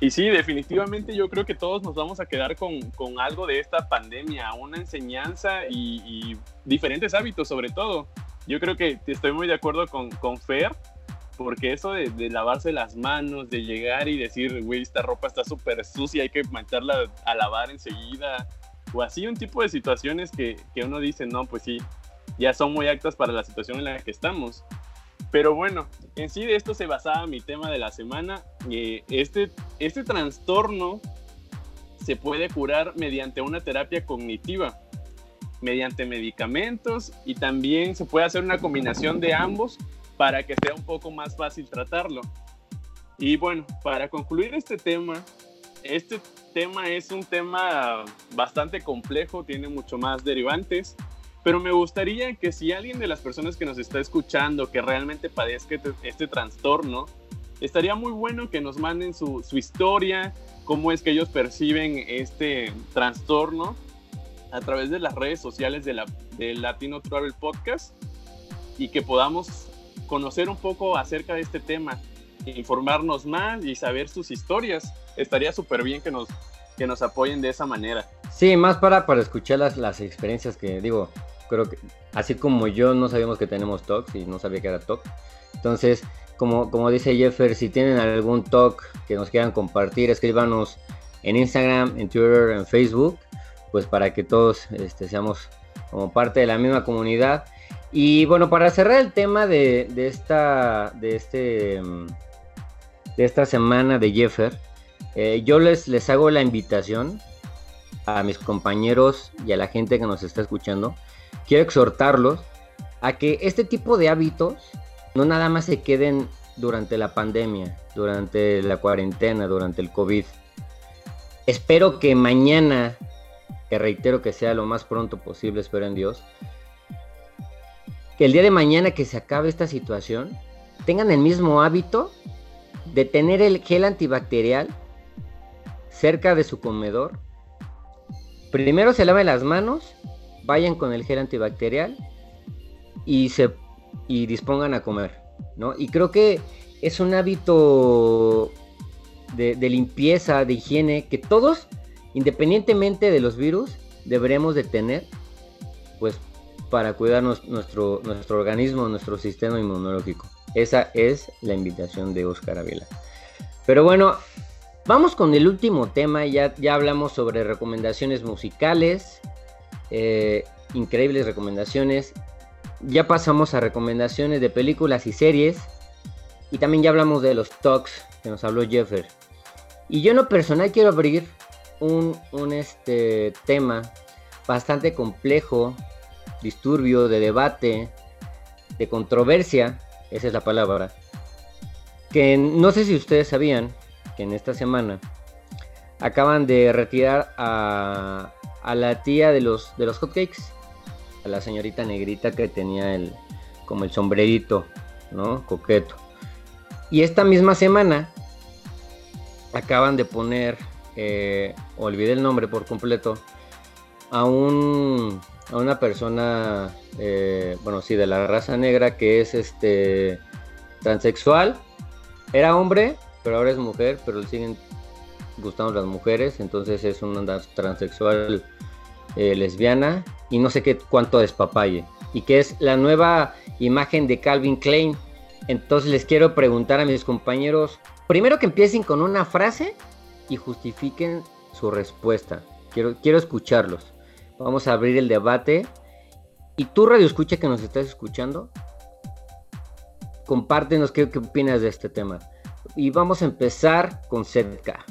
y sí, definitivamente yo creo que todos nos vamos a quedar con, algo de esta pandemia, una enseñanza y, diferentes hábitos sobre todo. Yo creo que estoy muy de acuerdo con, con Fer, porque eso de, lavarse las manos, de llegar y decir, güey, esta ropa está súper sucia, hay que mandarla a lavar enseguida, o así un tipo de situaciones que, que uno dice, no, pues sí, ya son muy actas para la situación en la que estamos. Pero bueno, en sí de esto se basaba mi tema de la semana. Eh, este, este trastorno se puede curar mediante una terapia cognitiva, mediante medicamentos y también se puede hacer una combinación de ambos para que sea un poco más fácil tratarlo. Y bueno, para concluir este tema, este tema es un tema bastante complejo, tiene mucho más derivantes pero me gustaría que si alguien de las personas que nos está escuchando que realmente padezca este, este trastorno, estaría muy bueno que nos manden su, historia, cómo es que ellos perciben este trastorno a través de las redes sociales de la, del Latino Travel Podcast y que podamos conocer un poco acerca de este tema, informarnos más y saber sus historias. Estaría súper bien que nos, que nos apoyen de esa manera. Sí, más para, para escuchar las, las experiencias que digo, creo que así como yo no sabíamos que tenemos talks y no sabía que era talk. Entonces, como, como dice Jeffer, si tienen algún talk que nos quieran compartir, escríbanos en Instagram, en Twitter, en Facebook, pues para que todos este, seamos como parte de la misma comunidad. Y bueno, para cerrar el tema de, de esta, de, este, de esta semana de Jeffer, eh, yo les, les hago la invitación a mis compañeros y a la gente que nos está escuchando quiero exhortarlos a que este tipo de hábitos no nada más se queden durante la pandemia, durante la cuarentena, durante el COVID. Espero que mañana, que reitero que sea lo más pronto posible, espero en Dios, que el día de mañana que se acabe esta situación, tengan el mismo hábito de tener el gel antibacterial cerca de su comedor. Primero se laven las manos vayan con el gel antibacterial y se y dispongan a comer, ¿no? Y creo que es un hábito de, limpieza, de higiene, que todos, independientemente de los virus, deberemos de tener, pues, para cuidarnos nuestro, nuestro organismo, nuestro sistema inmunológico. Esa es la invitación de Oscar Avila. Pero bueno, vamos con el último tema. Ya, ya hablamos sobre recomendaciones musicales, eh, increíbles recomendaciones. Ya pasamos a recomendaciones de películas y series. Y también ya hablamos de los talks que nos habló Jeffer. Y yo en lo personal quiero abrir un, este, tema bastante complejo, disturbio, de debate, de controversia, esa es la palabra, que no sé si ustedes sabían que en esta semana acaban de retirar a, a la tía de los, de los hotcakes, a la señorita negrita que tenía el, como el sombrerito, ¿no? Coqueto. Y esta misma semana acaban de poner, eh, olvidé el nombre por completo, a, un, a una persona, eh, bueno, sí, de la raza negra que es este transexual. Era hombre, pero ahora es mujer, pero le siguen gustando las mujeres, entonces es una transexual eh, lesbiana y no sé qué cuánto despapalle. Y que es la nueva imagen de Calvin Klein. Entonces les quiero preguntar a mis compañeros, primero que empiecen con una frase y justifiquen su respuesta. Quiero, quiero escucharlos. Vamos a abrir el debate. Y tú, Radio Escucha, que nos estás escuchando, compártenos qué, qué opinas de este tema. Y vamos a empezar con Zetka.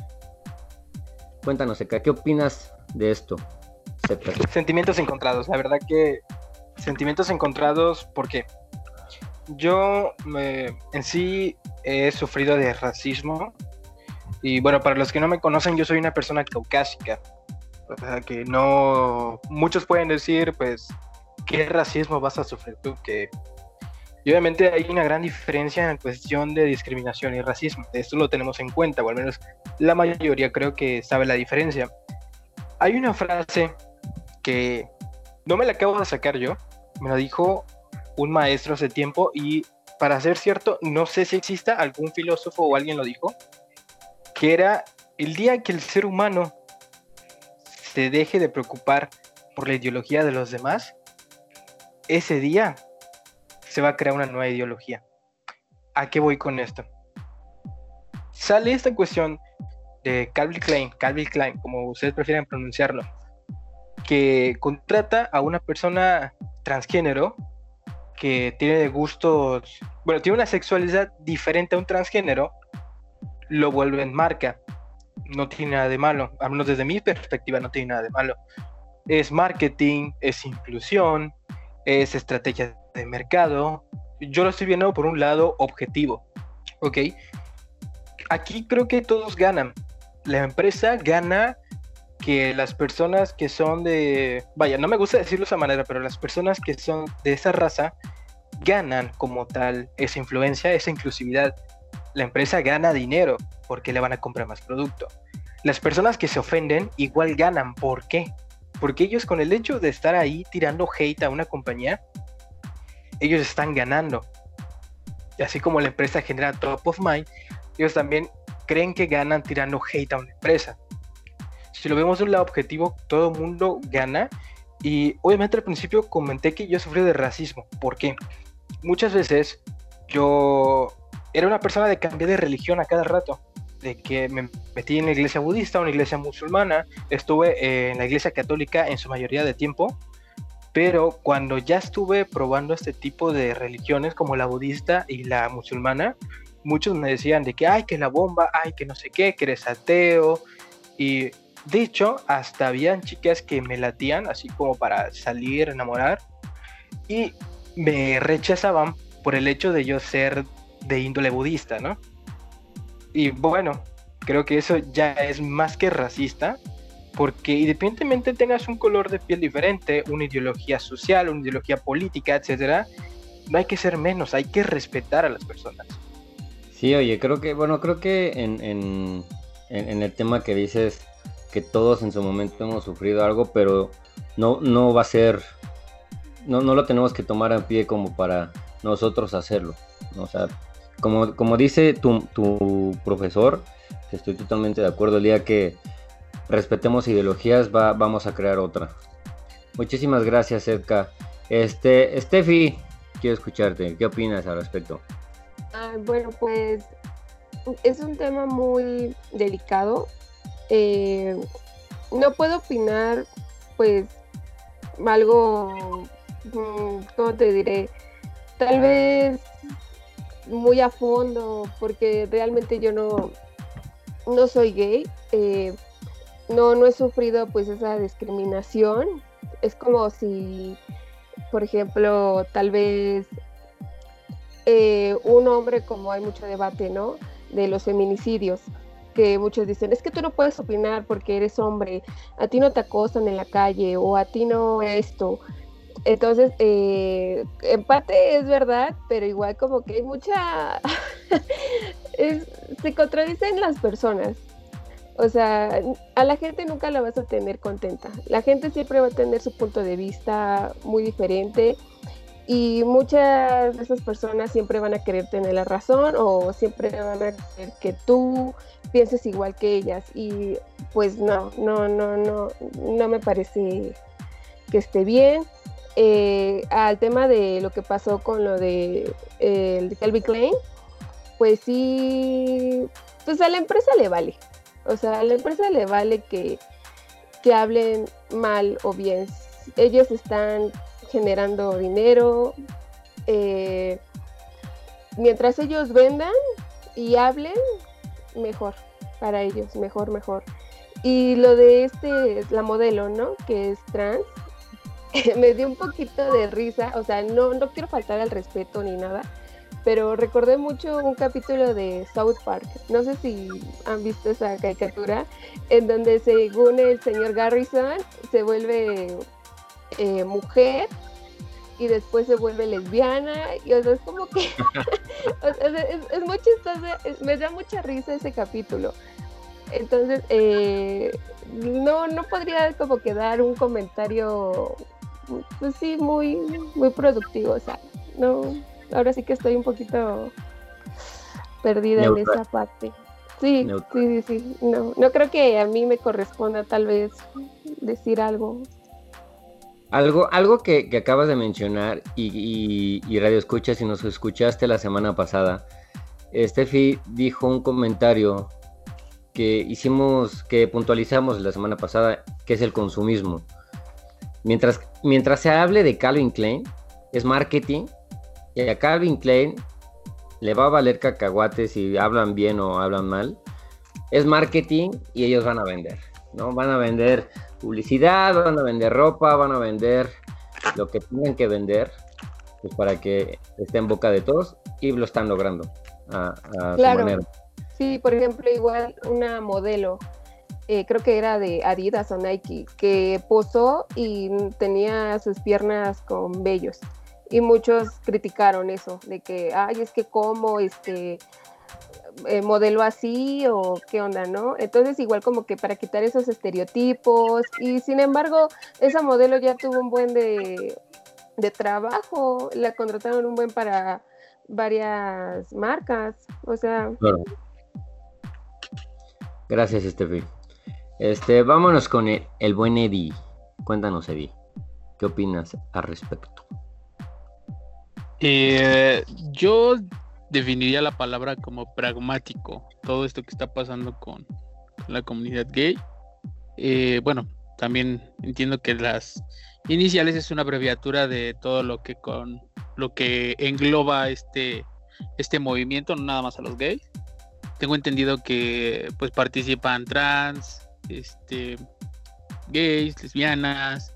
Cuéntanos, Zetka, ¿qué opinas de esto? Sentimientos encontrados, la verdad que sentimientos encontrados porque yo en sí he sufrido de racismo y bueno, para los que no me conocen, yo soy una persona caucásica. O sea, que no... Muchos pueden decir, pues, ¿qué racismo vas a sufrir tú? Que y obviamente hay una gran diferencia en cuestión de discriminación y racismo. Esto lo tenemos en cuenta, o al menos la mayoría creo que sabe la diferencia. Hay una frase que no me la acabo de sacar yo, me la dijo un maestro hace tiempo y para ser cierto, no sé si exista algún filósofo o alguien lo dijo, que era el día que el ser humano se deje de preocupar por la ideología de los demás, ese día se va a crear una nueva ideología. ¿A qué voy con esto? Sale esta cuestión de Calvin Klein, Calvin Klein, como ustedes prefieren pronunciarlo, que contrata a una persona transgénero que tiene gustos, bueno, tiene una sexualidad diferente a un transgénero, lo vuelve en marca. No tiene nada de malo, al menos desde mi perspectiva no tiene nada de malo. Es marketing, es inclusión, es estrategia de mercado. Yo lo estoy viendo por un lado objetivo, ¿ok? Aquí creo que todos ganan. La empresa gana que las personas que son de, vaya, no me gusta decirlo de esa manera, pero las personas que son de esa raza ganan como tal esa influencia, esa inclusividad. La empresa gana dinero porque le van a comprar más producto. Las personas que se ofenden igual ganan. ¿Por qué? Porque ellos con el hecho de estar ahí tirando hate a una compañía, ellos están ganando. Y así como la empresa genera top of mind, ellos también creen que ganan tirando hate a una empresa si lo vemos de un lado objetivo, todo el mundo gana. Y obviamente al principio comenté que yo sufrí de racismo. ¿Por qué? Muchas veces yo era una persona de cambiar de religión a cada rato. De que me metí en la iglesia budista, una iglesia musulmana. Estuve en la iglesia católica en su mayoría de tiempo. Pero cuando ya estuve probando este tipo de religiones como la budista y la musulmana, muchos me decían de que, ay, que la bomba, ay, que no sé qué, que eres ateo. Y de hecho, hasta habían chicas que me latían, así como para salir, enamorar, y me rechazaban por el hecho de yo ser de índole budista, ¿no? Y bueno, creo que eso ya es más que racista, porque independientemente tengas un color de piel diferente, una ideología social, una ideología política, etcétera, no hay que ser menos, hay que respetar a las personas. Sí, oye, creo que, bueno, creo que en, en, en el tema que dices, que todos en su momento hemos sufrido algo, pero no, no va a ser, no, no lo tenemos que tomar a pie como para nosotros hacerlo. O sea, como, como dice tu, tu, profesor, que estoy totalmente de acuerdo, el día que respetemos ideologías va, vamos a crear otra. Muchísimas gracias, Edka. Este, Steffi, quiero escucharte. ¿Qué opinas al respecto? Ah, bueno, pues es un tema muy delicado eh, no puedo opinar, pues, algo, mm, ¿cómo te diré? Tal vez muy a fondo, porque realmente yo no, no soy gay, eh, no, no he sufrido pues esa discriminación. Es como si, por ejemplo, tal vez eh, un hombre, como hay mucho debate, ¿no? De los feminicidios, que muchos dicen, es que tú no puedes opinar porque eres hombre, a ti no te acosan en la calle o a ti no esto. Entonces, eh, es verdad, pero igual como que hay mucha... se contradicen las personas. O sea, a la gente nunca la vas a tener contenta. La gente siempre va a tener su punto de vista muy diferente y muchas de esas personas siempre van a querer tener la razón o siempre van a querer que tú pienses igual que ellas y pues no, no, no, no, no me parece que esté bien. Eh, al tema de lo que pasó con lo de, eh, el Calvin Klein, pues sí, pues a la empresa le vale. O sea, a la empresa le vale que, que hablen mal o bien. Ellos están generando dinero. Eh, mientras ellos vendan y hablen, mejor para ellos, mejor, mejor. Y lo de este, la modelo, ¿no? Que es trans, me dio un poquito de risa, o sea, no, no quiero faltar al respeto ni nada, pero recordé mucho un capítulo de South Park. No sé si han visto esa caricatura, en donde según el señor Garrison se vuelve eh, mujer y después se vuelve lesbiana. Y o sea, es como que es, muy chistoso, me da mucha risa ese capítulo. Entonces, eh, no, no podría como que dar un comentario, pues sí, muy, muy productivo. O sea, no, ahora sí que estoy un poquito perdida en esa parte. Sí, sí, sí, sí. No, no creo que a mí me corresponda tal vez decir algo. Algo, algo que, acabas de mencionar y, Radio Escucha, si nos escuchaste la semana pasada, Steffi dijo un comentario que hicimos, que puntualizamos la semana pasada, que es el consumismo. Mientras, mientras se hable de Calvin Klein, es marketing y a Calvin Klein le va a valer cacahuates si hablan bien o hablan mal. Es marketing y ellos van a vender, ¿no? Van a vender publicidad, van a vender ropa, van a vender lo que tengan que vender pues para que esté en boca de todos y lo están logrando a, su manera. Sí, por ejemplo, igual una modelo, eh, creo que era de Adidas o Nike, que posó y tenía sus piernas con vellos y muchos criticaron eso, de que, ay, es que cómo, este, eh, modelo así o qué onda, ¿no? Entonces igual como que para quitar esos estereotipos y sin embargo esa modelo ya tuvo un buen de, de trabajo, la contrataron un buen para varias marcas, o sea... Gracias, Estefi. Este, vámonos con el, el buen Eddie. Cuéntanos, Eddie, ¿qué opinas al respecto? Eh, yo definiría la palabra como pragmático. Todo esto que está pasando con la comunidad gay. Eh, bueno, también entiendo que las iniciales es una abreviatura de todo lo que con lo que engloba este este movimiento, no nada más a los gays. Tengo entendido que pues participan trans, este gays, lesbianas,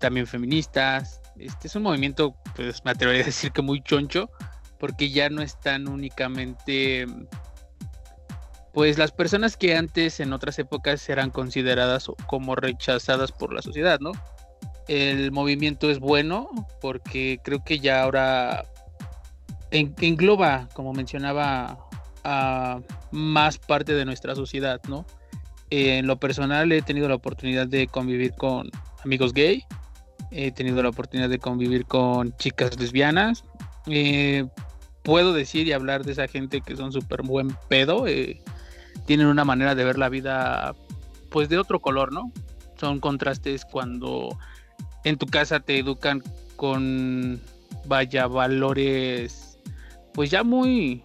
también feministas, este es un movimiento, pues me atrevería a decir que muy choncho, porque ya no están únicamente, pues las personas que antes en otras épocas eran consideradas como rechazadas por la sociedad, ¿no? El movimiento es bueno porque creo que ya ahora engloba, como mencionaba, a más parte de nuestra sociedad, ¿no? En lo personal he tenido la oportunidad de convivir con amigos gay, he tenido la oportunidad de convivir con chicas lesbianas. Eh, puedo decir y hablar de esa gente que son súper buen pedo. Eh, tienen una manera de ver la vida, pues de otro color, ¿no? Son contrastes cuando en tu casa te educan con, vaya, valores, pues ya muy,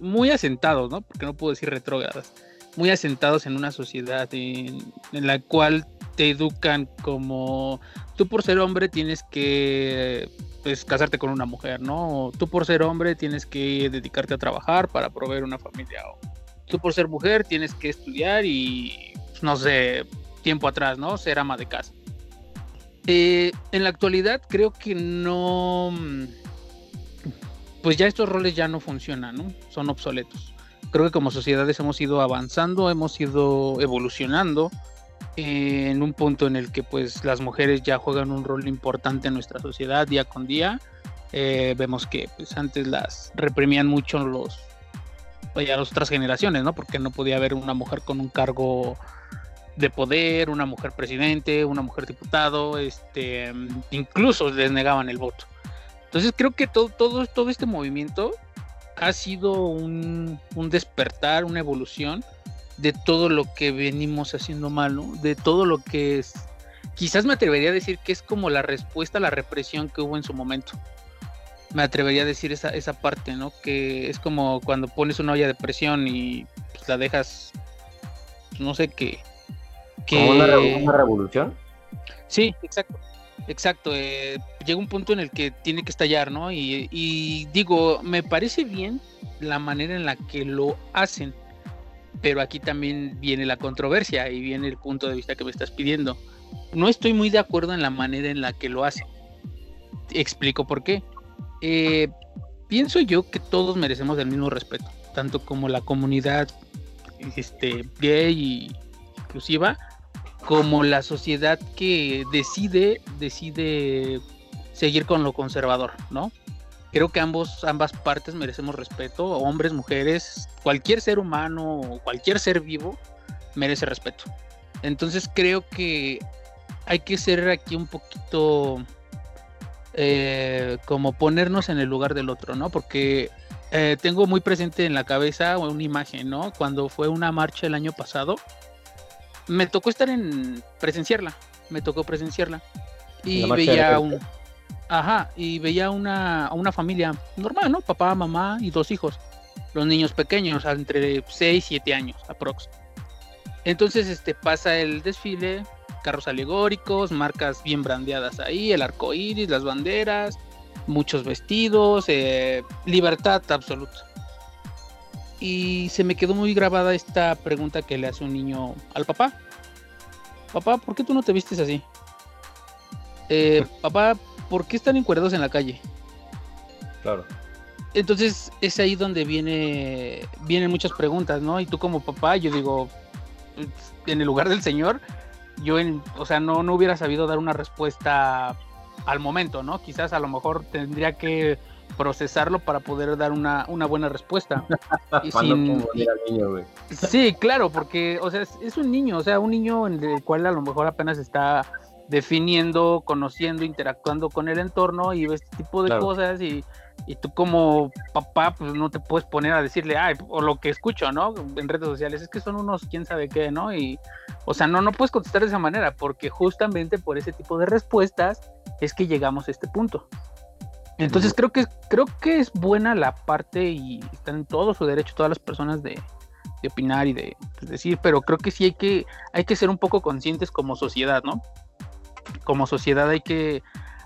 muy asentados, ¿no? Porque no puedo decir retrógradas. Muy asentados en una sociedad en la cual te educan como tú por ser hombre tienes que pues, casarte con una mujer, ¿no? tú por ser hombre tienes que dedicarte a trabajar para proveer una familia. O tú por ser mujer tienes que estudiar y, no sé, tiempo atrás, ¿no? Ser ama de casa. Eh, en la actualidad creo que no... pues ya estos roles ya no funcionan, ¿no? Son obsoletos. Creo que como sociedades hemos ido avanzando, hemos ido evolucionando en un punto en el que pues las mujeres ya juegan un rol importante en nuestra sociedad día con día. Eh, vemos que pues antes las reprimían mucho los ya las otras generaciones, ¿no? Porque no podía haber una mujer con un cargo de poder, una mujer presidente, una mujer diputado, este, incluso les negaban el voto. Entonces creo que todo, todo, todo este movimiento ha sido un, despertar, una evolución de todo lo que venimos haciendo mal, ¿no? De todo lo que es, quizás me atrevería a decir que es como la respuesta a la represión que hubo en su momento. Me atrevería a decir esa, esa parte, ¿no? Que es como cuando pones una olla de presión y pues, la dejas, no sé qué, ¿Como una, revolución? Sí, exacto. Exacto, eh, llega un punto en el que tiene que estallar, ¿no? Y, digo, me parece bien la manera en la que lo hacen, pero aquí también viene la controversia y viene el punto de vista que me estás pidiendo. No estoy muy de acuerdo en la manera en la que lo hacen. Explico por qué. Eh, pienso yo que todos merecemos el mismo respeto, tanto como la comunidad este, gay y inclusiva, como la sociedad que decide, decide seguir con lo conservador, ¿no? Creo que ambos, ambas partes merecemos respeto, hombres, mujeres, cualquier ser humano, cualquier ser vivo merece respeto. Entonces creo que hay que ser aquí un poquito eh, como ponernos en el lugar del otro, ¿no? Porque eh, tengo muy presente en la cabeza una imagen, ¿no? Cuando fue una marcha el año pasado, me tocó estar en presenciarla, me tocó presenciarla y veía un ajá, y veía una una familia normal, ¿no? Papá, mamá y dos hijos. Los niños pequeños, entre 6 y 7 años aprox. Entonces, este pasa el desfile, carros alegóricos, marcas bien brandeadas ahí, el arco iris, las banderas, muchos vestidos, eh, libertad absoluta y se me quedó muy grabada esta pregunta que le hace un niño al papá. Papá, ¿por qué tú no te vistes así? Eh, papá, ¿por qué están encuadrados en la calle? Claro. Entonces es ahí donde viene, vienen muchas preguntas, ¿no? Y tú como papá, yo digo, en el lugar del Señor, yo, en, o sea, no, no hubiera sabido dar una respuesta al momento, ¿no? Quizás a lo mejor tendría que procesarlo para poder dar una, buena respuesta. y sin... sí, claro, porque, o sea, es, un niño, o sea, un niño en el cual a lo mejor apenas está definiendo, conociendo, interactuando con el entorno y este tipo de cosas y, y, tú como papá pues no te puedes poner a decirle, ay, o lo que escucho, ¿no? En redes sociales, es que son unos quién sabe qué, ¿no? Y, o sea, no, no puedes contestar de esa manera porque justamente por ese tipo de respuestas es que llegamos a este punto. Entonces creo que creo que es buena la parte y están en todo su derecho todas las personas de, opinar y de pues, decir, pero creo que sí hay que hay que ser un poco conscientes como sociedad, ¿no? Como sociedad hay que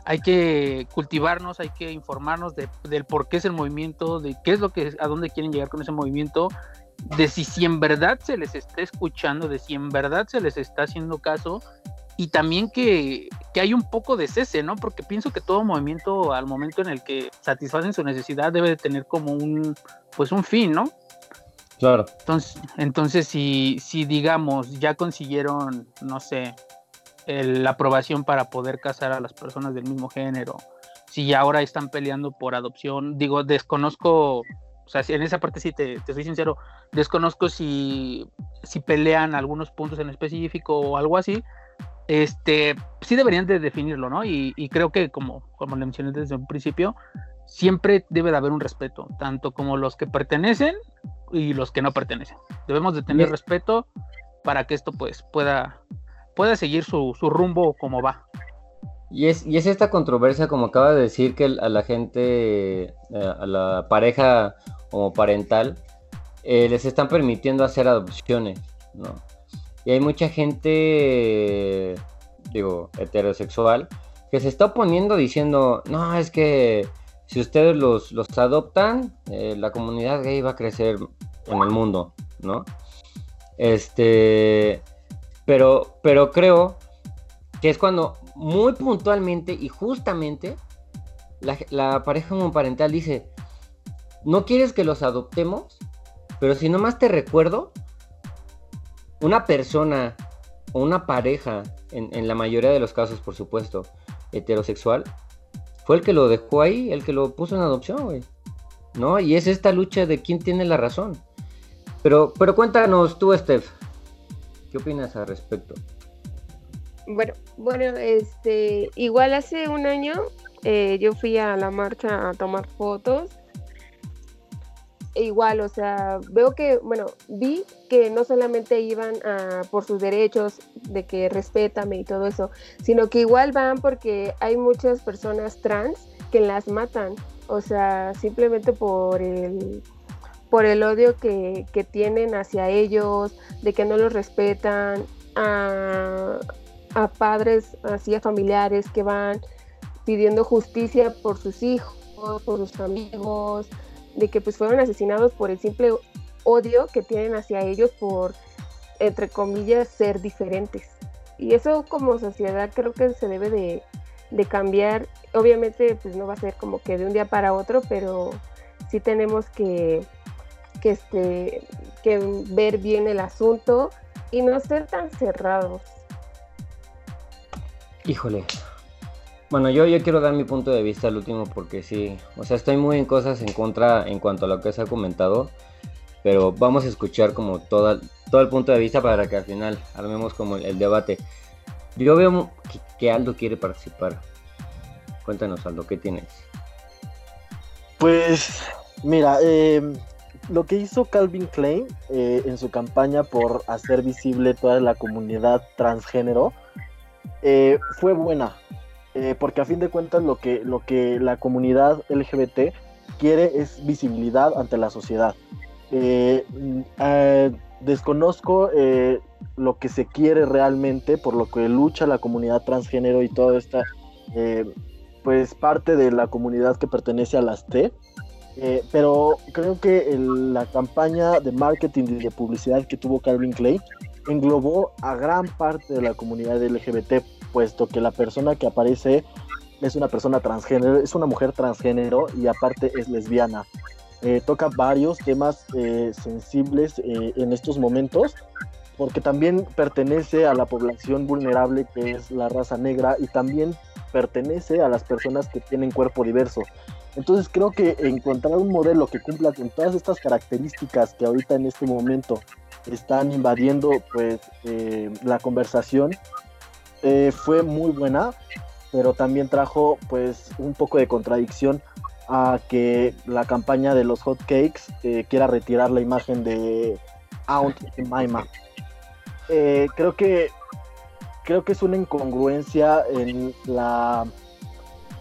hay que cultivarnos, hay que informarnos de, del por qué es el movimiento, de qué es lo que a dónde quieren llegar con ese movimiento, de si, si en verdad se les está escuchando, de si en verdad se les está haciendo caso y también que, hay un poco de cese, ¿no? Porque pienso que todo movimiento al momento en el que satisfacen su necesidad debe de tener como un, pues un fin, ¿no? Claro. Entonces, entonces si, si digamos, ya consiguieron, no sé, la aprobación para poder casar a las personas del mismo género, si ahora están peleando por adopción, digo, desconozco, o sea, en esa parte sí te, te soy sincero, desconozco si, si pelean algunos puntos en específico o algo así, este, sí deberían de definirlo, ¿no? Y, creo que como, como le mencioné desde un principio, siempre debe de haber un respeto, tanto como los que pertenecen y los que no pertenecen. Debemos de tener respeto para que esto pues pueda, pueda seguir su, rumbo como va. Y es, y es esta controversia, como acaba de decir, que a la gente, eh, a la pareja como parental, eh, les están permitiendo hacer adopciones, ¿no? Y hay mucha gente, digo, heterosexual, que se está oponiendo diciendo, no, es que si ustedes los, los adoptan, eh, la comunidad gay va a crecer en el mundo, ¿no? Este, pero, pero creo que es cuando muy puntualmente y justamente la, pareja homoparental dice, no quieres que los adoptemos, pero si nomás te recuerdo, una persona o una pareja, en, la mayoría de los casos, por supuesto, heterosexual, fue el que lo dejó ahí, el que lo puso en adopción, güey. ¿No? Y es esta lucha de quién tiene la razón. Pero, pero cuéntanos tú, Steph, ¿qué opinas al respecto? Bueno, bueno, este, igual hace un año eh, yo fui a la marcha a tomar fotos. E igual, o sea, veo que, bueno, vi que no solamente iban por sus derechos, de que respétame y todo eso, sino que igual van porque hay muchas personas trans que las matan, o sea, simplemente por el, por el odio que, que tienen hacia ellos, de que no los respetan, a, a padres, así a familiares que van pidiendo justicia por sus hijos, por sus amigos, de que pues fueron asesinados por el simple odio que tienen hacia ellos por, entre comillas, ser diferentes. Y eso como sociedad creo que se debe de, cambiar. Obviamente pues no va a ser como que de un día para otro, pero sí tenemos que, que, este, que ver bien el asunto y no ser tan cerrados. Híjole, bueno, yo, yo quiero dar mi punto de vista al último porque sí, o sea, estoy muy en cosas en contra en cuanto a lo que se ha comentado, pero vamos a escuchar como todo el punto de vista para que al final armemos como el, debate. Yo veo que, Aldo quiere participar. Cuéntanos, Aldo, ¿qué tienes? Pues, mira, em, lo que hizo Calvin Klein eh, en su campaña por hacer visible toda la comunidad transgénero eh, fue buena. Eh, porque a fin de cuentas lo que, lo que la comunidad LGBT quiere es visibilidad ante la sociedad. Mm, desconozco lo que se quiere realmente, por lo que lucha la comunidad transgénero y toda esta, pues parte de la comunidad que pertenece a las T. pero creo que la campaña de marketing y de publicidad que tuvo Calvin Klein englobó a gran parte de la comunidad LGBT puesto que la persona que aparece es una persona transgénero, es una mujer transgénero y aparte es lesbiana. Eh, toca varios temas eh, sensibles eh, en estos momentos, porque también pertenece a la población vulnerable que es la raza negra y también pertenece a las personas que tienen cuerpo diverso. Entonces creo que encontrar un modelo que cumpla con todas estas características que ahorita en este momento están invadiendo pues la conversación eh, fue muy buena, pero también trajo pues un poco de contradicción a que la campaña de los hot cakes eh, quiera retirar la imagen de Aunt Jemima. Eh, creo que creo que es una incongruencia en la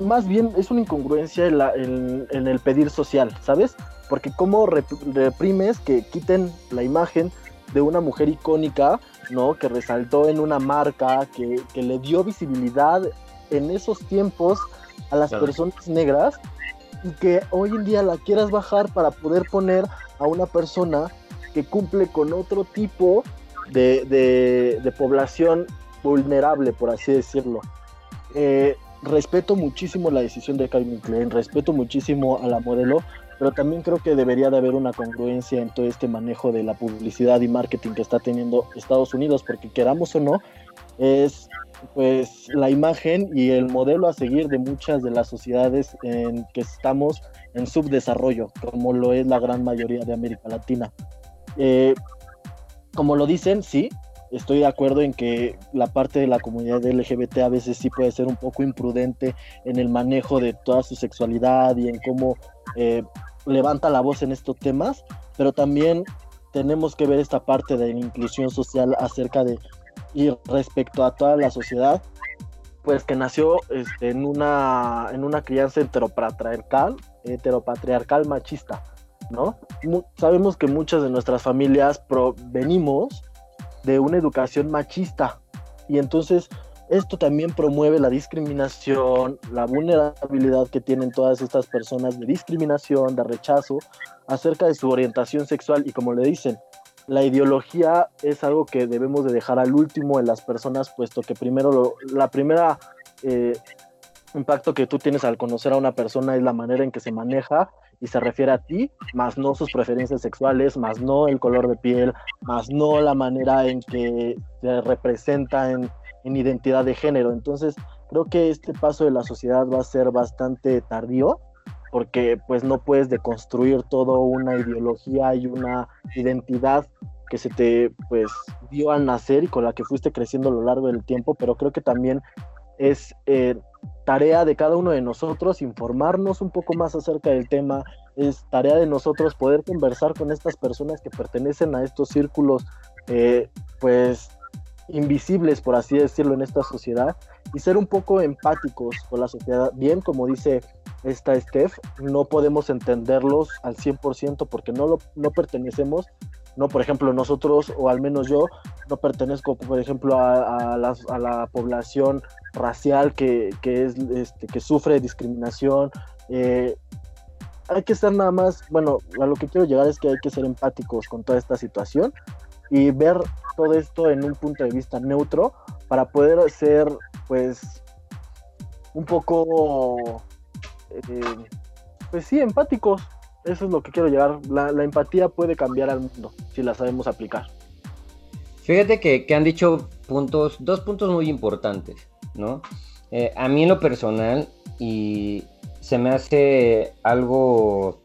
más bien es una incongruencia en, en el pedir social, ¿sabes? Porque cómo reprimes que quiten la imagen de una mujer icónica ¿no? Que resaltó en una marca, que, le dio visibilidad en esos tiempos a las personas negras y que hoy en día la quieras bajar para poder poner a una persona que cumple con otro tipo de, población vulnerable, por así decirlo. Eh, respeto muchísimo la decisión de Calvin Klein, respeto muchísimo a la modelo, pero también creo que debería de haber una congruencia en todo este manejo de la publicidad y marketing que está teniendo Estados Unidos, porque queramos o no, es pues la imagen y el modelo a seguir de muchas de las sociedades en que estamos en subdesarrollo, como lo es la gran mayoría de América Latina. Eh, como lo dicen, sí, estoy de acuerdo en que la parte de la comunidad LGBT a veces sí puede ser un poco imprudente en el manejo de toda su sexualidad y en cómo eh, levanta la voz en estos temas, pero también tenemos que ver esta parte de la inclusión social acerca de y respecto a toda la sociedad, pues que nació este, en, una, en una crianza heteropatriarcal, heteropatriarcal machista, ¿no? sabemos que muchas de nuestras familias provenimos de una educación machista. Y entonces esto también promueve la discriminación, la vulnerabilidad que tienen todas estas personas de discriminación, de rechazo acerca de su orientación sexual. Y como le dicen, la ideología es algo que debemos de dejar al último en las personas, puesto que primero la primera eh, impacto que tú tienes al conocer a una persona es la manera en que se maneja y se refiere a ti, más no sus preferencias sexuales, más no el color de piel, más no la manera en que se representa en, en identidad de género. Entonces, creo que este paso de la sociedad va a ser bastante tardío porque pues no puedes deconstruir toda una ideología y una identidad que se te pues dio al nacer y con la que fuiste creciendo a lo largo del tiempo, pero creo que también es eh, tarea de cada uno de nosotros informarnos un poco más acerca del tema, es tarea de nosotros poder conversar con estas personas que pertenecen a estos círculos eh, pues invisibles, por así decirlo, en esta sociedad y ser un poco empáticos con la sociedad. Bien, como dice esta Steph, no podemos entenderlos al 100% porque no, lo, no pertenecemos, no, por ejemplo, nosotros, o al menos yo, no pertenezco, por ejemplo, a, la, población racial que, es, este, que sufre discriminación. Eh, hay que ser nada más, bueno, a lo que quiero llegar es que hay que ser empáticos con toda esta situación y ver todo esto en un punto de vista neutro para poder ser, pues, un poco, eh, pues sí, empáticos. Eso es lo que quiero llegar. La, empatía puede cambiar al mundo si la sabemos aplicar. Fíjate que, han dicho puntos, dos puntos muy importantes, ¿no? Eh, a mí en lo personal, y se me hace algo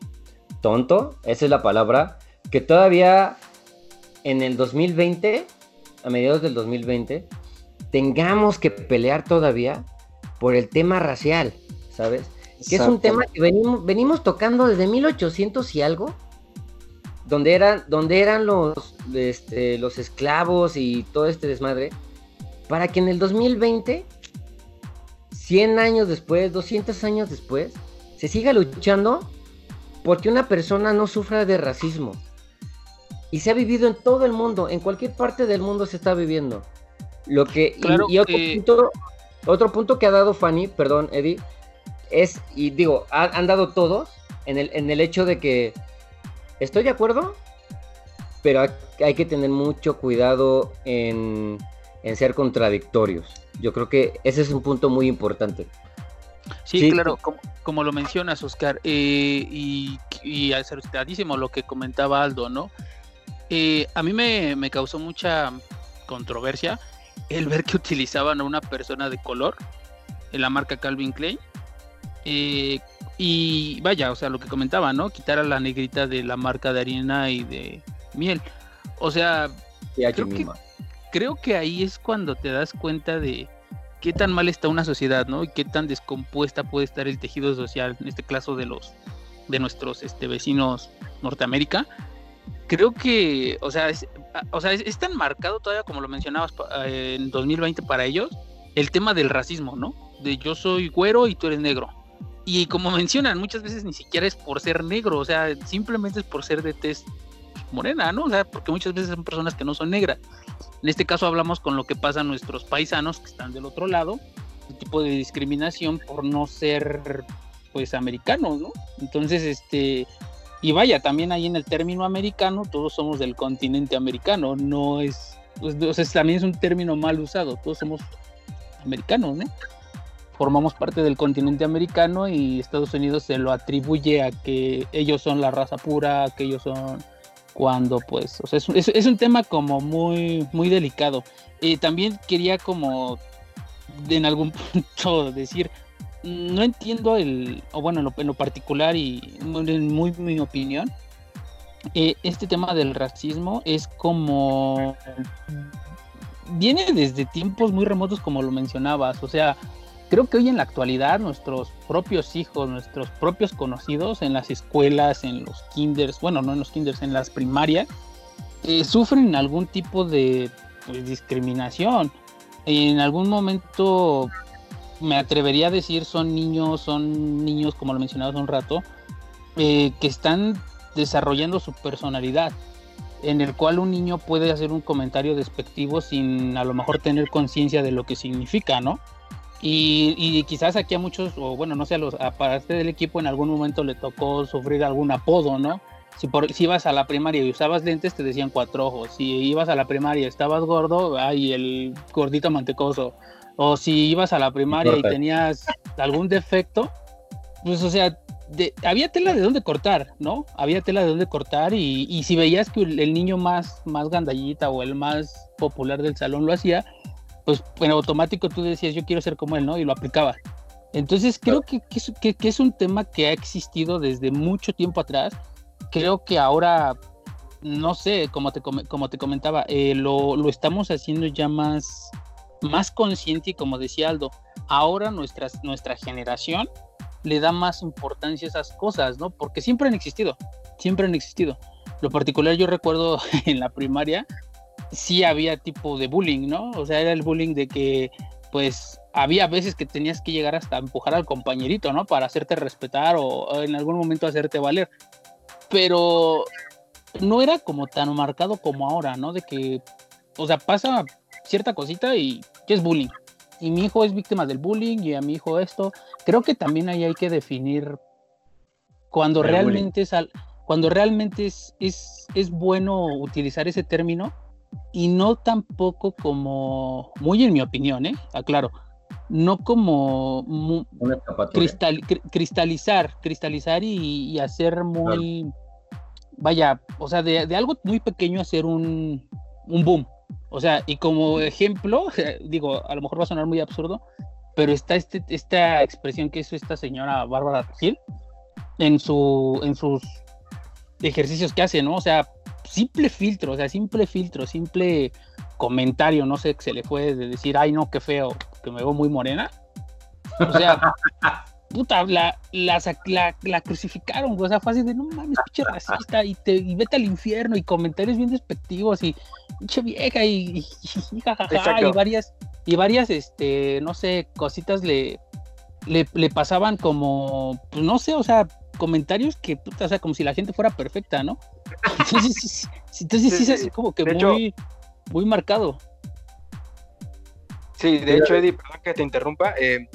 tonto, esa es la palabra, que todavía en el 2020, a mediados del 2020, tengamos que pelear todavía por el tema racial, ¿sabes? Que es un tema que venimos, venimos tocando desde 1800 y algo, donde eran, donde eran los, este, los esclavos y todo este desmadre, para que en el 2020, 100 años después, 200 años después, se siga luchando porque una persona no sufra de racismo. Y se ha vivido en todo el mundo, en cualquier parte del mundo se está viviendo. Lo que, y, otro, punto, otro punto que ha dado Fanny, perdón, Eddie, es, y digo, han dado todos en el, en el hecho de que estoy de acuerdo, pero hay, que tener mucho cuidado en, ser contradictorios. Yo creo que ese es un punto muy importante. Sí, claro, como, lo mencionas, Oscar, eh, y, y acertadísimo lo que comentaba Aldo, ¿no? Eh, a mí me, causó mucha controversia el ver que utilizaban a una persona de color en la marca Calvin Klein. Eh, y vaya, o sea, lo que comentaba, ¿no? Quitar a la negrita de la marca de harina y de miel. O sea, creo que, creo que ahí es cuando te das cuenta de qué tan mal está una sociedad, ¿no? Y qué tan descompuesta puede estar el tejido social, en este caso de los de nuestros este, vecinos Norteamérica, creo que, o sea, es, o sea, es, tan marcado todavía como lo mencionabas en 2020 para ellos, el tema del racismo, ¿no? De yo soy güero y tú eres negro. Y como mencionan, muchas veces ni siquiera es por ser negro, o sea, simplemente es por ser de test morena, ¿no? O sea, porque muchas veces son personas que no son negras. En este caso hablamos con lo que pasa a nuestros paisanos que están del otro lado, el tipo de discriminación por no ser, pues, americanos, ¿no? Entonces, este, y vaya, también ahí en el término americano, todos somos del continente americano, no es, pues, o sea, también es un término mal usado, todos somos americanos, ¿no? Formamos parte del continente americano y Estados Unidos se lo atribuye a que ellos son la raza pura, que ellos son cuando pues, o sea, es, un tema como muy, muy delicado. También quería como en algún punto decir, no entiendo el, o bueno, en lo, particular y en muy mi opinión, eh, este tema del racismo es como viene desde tiempos muy remotos como lo mencionabas, o sea, creo que hoy en la actualidad nuestros propios hijos, nuestros propios conocidos en las escuelas, en los kinders, bueno, no en los kinders, en las primarias, eh, sufren algún tipo de pues, discriminación. En algún momento me atrevería a decir son niños, son niños, como lo mencionaba hace un rato, eh, que están desarrollando su personalidad, en el cual un niño puede hacer un comentario despectivo sin a lo mejor tener conciencia de lo que significa, ¿no? Y, quizás aquí a muchos, o bueno, no sé, a, los, a parte del equipo en algún momento le tocó sufrir algún apodo, ¿no? Si, por, si ibas a la primaria y usabas lentes, te decían cuatro ojos. Si ibas a la primaria y estabas gordo, ay, el gordito mantecoso o si ibas a la primaria y tenías algún defecto, pues o sea, de, había tela de dónde cortar, ¿no? Había tela de dónde cortar y, y si veías que el, niño más, más gandallita o el más popular del salón lo hacía, pues en automático tú decías, yo quiero ser como él, ¿no? Y lo aplicaba. Entonces creo que, que, que, es un tema que ha existido desde mucho tiempo atrás. Creo que ahora, no sé, como te, como te comentaba, eh, lo, lo, estamos haciendo ya más, más consciente y como decía Aldo, ahora nuestra, nuestra generación le da más importancia a esas cosas, ¿no? Porque siempre han existido, siempre han existido. Lo particular yo recuerdo en la primaria, sí había tipo de bullying, ¿no? O sea, era el bullying de que, pues, había veces que tenías que llegar hasta empujar al compañerito, ¿no? Para hacerte respetar o, en algún momento hacerte valer. Pero no era como tan marcado como ahora, ¿no? De que, o sea, pasa cierta cosita y que es bullying. Y mi hijo es víctima del bullying y a mi hijo esto. Creo que también ahí hay que definir cuando realmente es cuando realmente es, es, es bueno utilizar ese término y no tampoco como, muy en mi opinión, ¿eh? aclaro, no como cristalizar, cristalizar y, hacer muy, vaya, o sea, de, de, algo muy pequeño hacer un, un boom. O sea, y como ejemplo, digo, a lo mejor va a sonar muy absurdo, pero está este, esta expresión que hizo esta señora Bárbara Gil en, su, en sus ejercicios que hace, ¿no? O sea, simple filtro, o sea, simple filtro, simple comentario, no sé, que se le fue de decir, ay, no, qué feo, que me veo muy morena. O sea, puta, la, la, la, crucificaron, o sea, fue así de, no mames, pinche racista, y, te, y vete al infierno, y comentarios bien despectivos, y pinche vieja, y, y, jajaja, y varias, y varias, este, no sé, cositas le, le, le, pasaban como, pues no sé, o sea, comentarios que, puta, o sea, como si la gente fuera perfecta, ¿no? Entonces, entonces sí, es como que muy, muy marcado. Sí, de hecho, Eddie, perdón que te interrumpa, eh,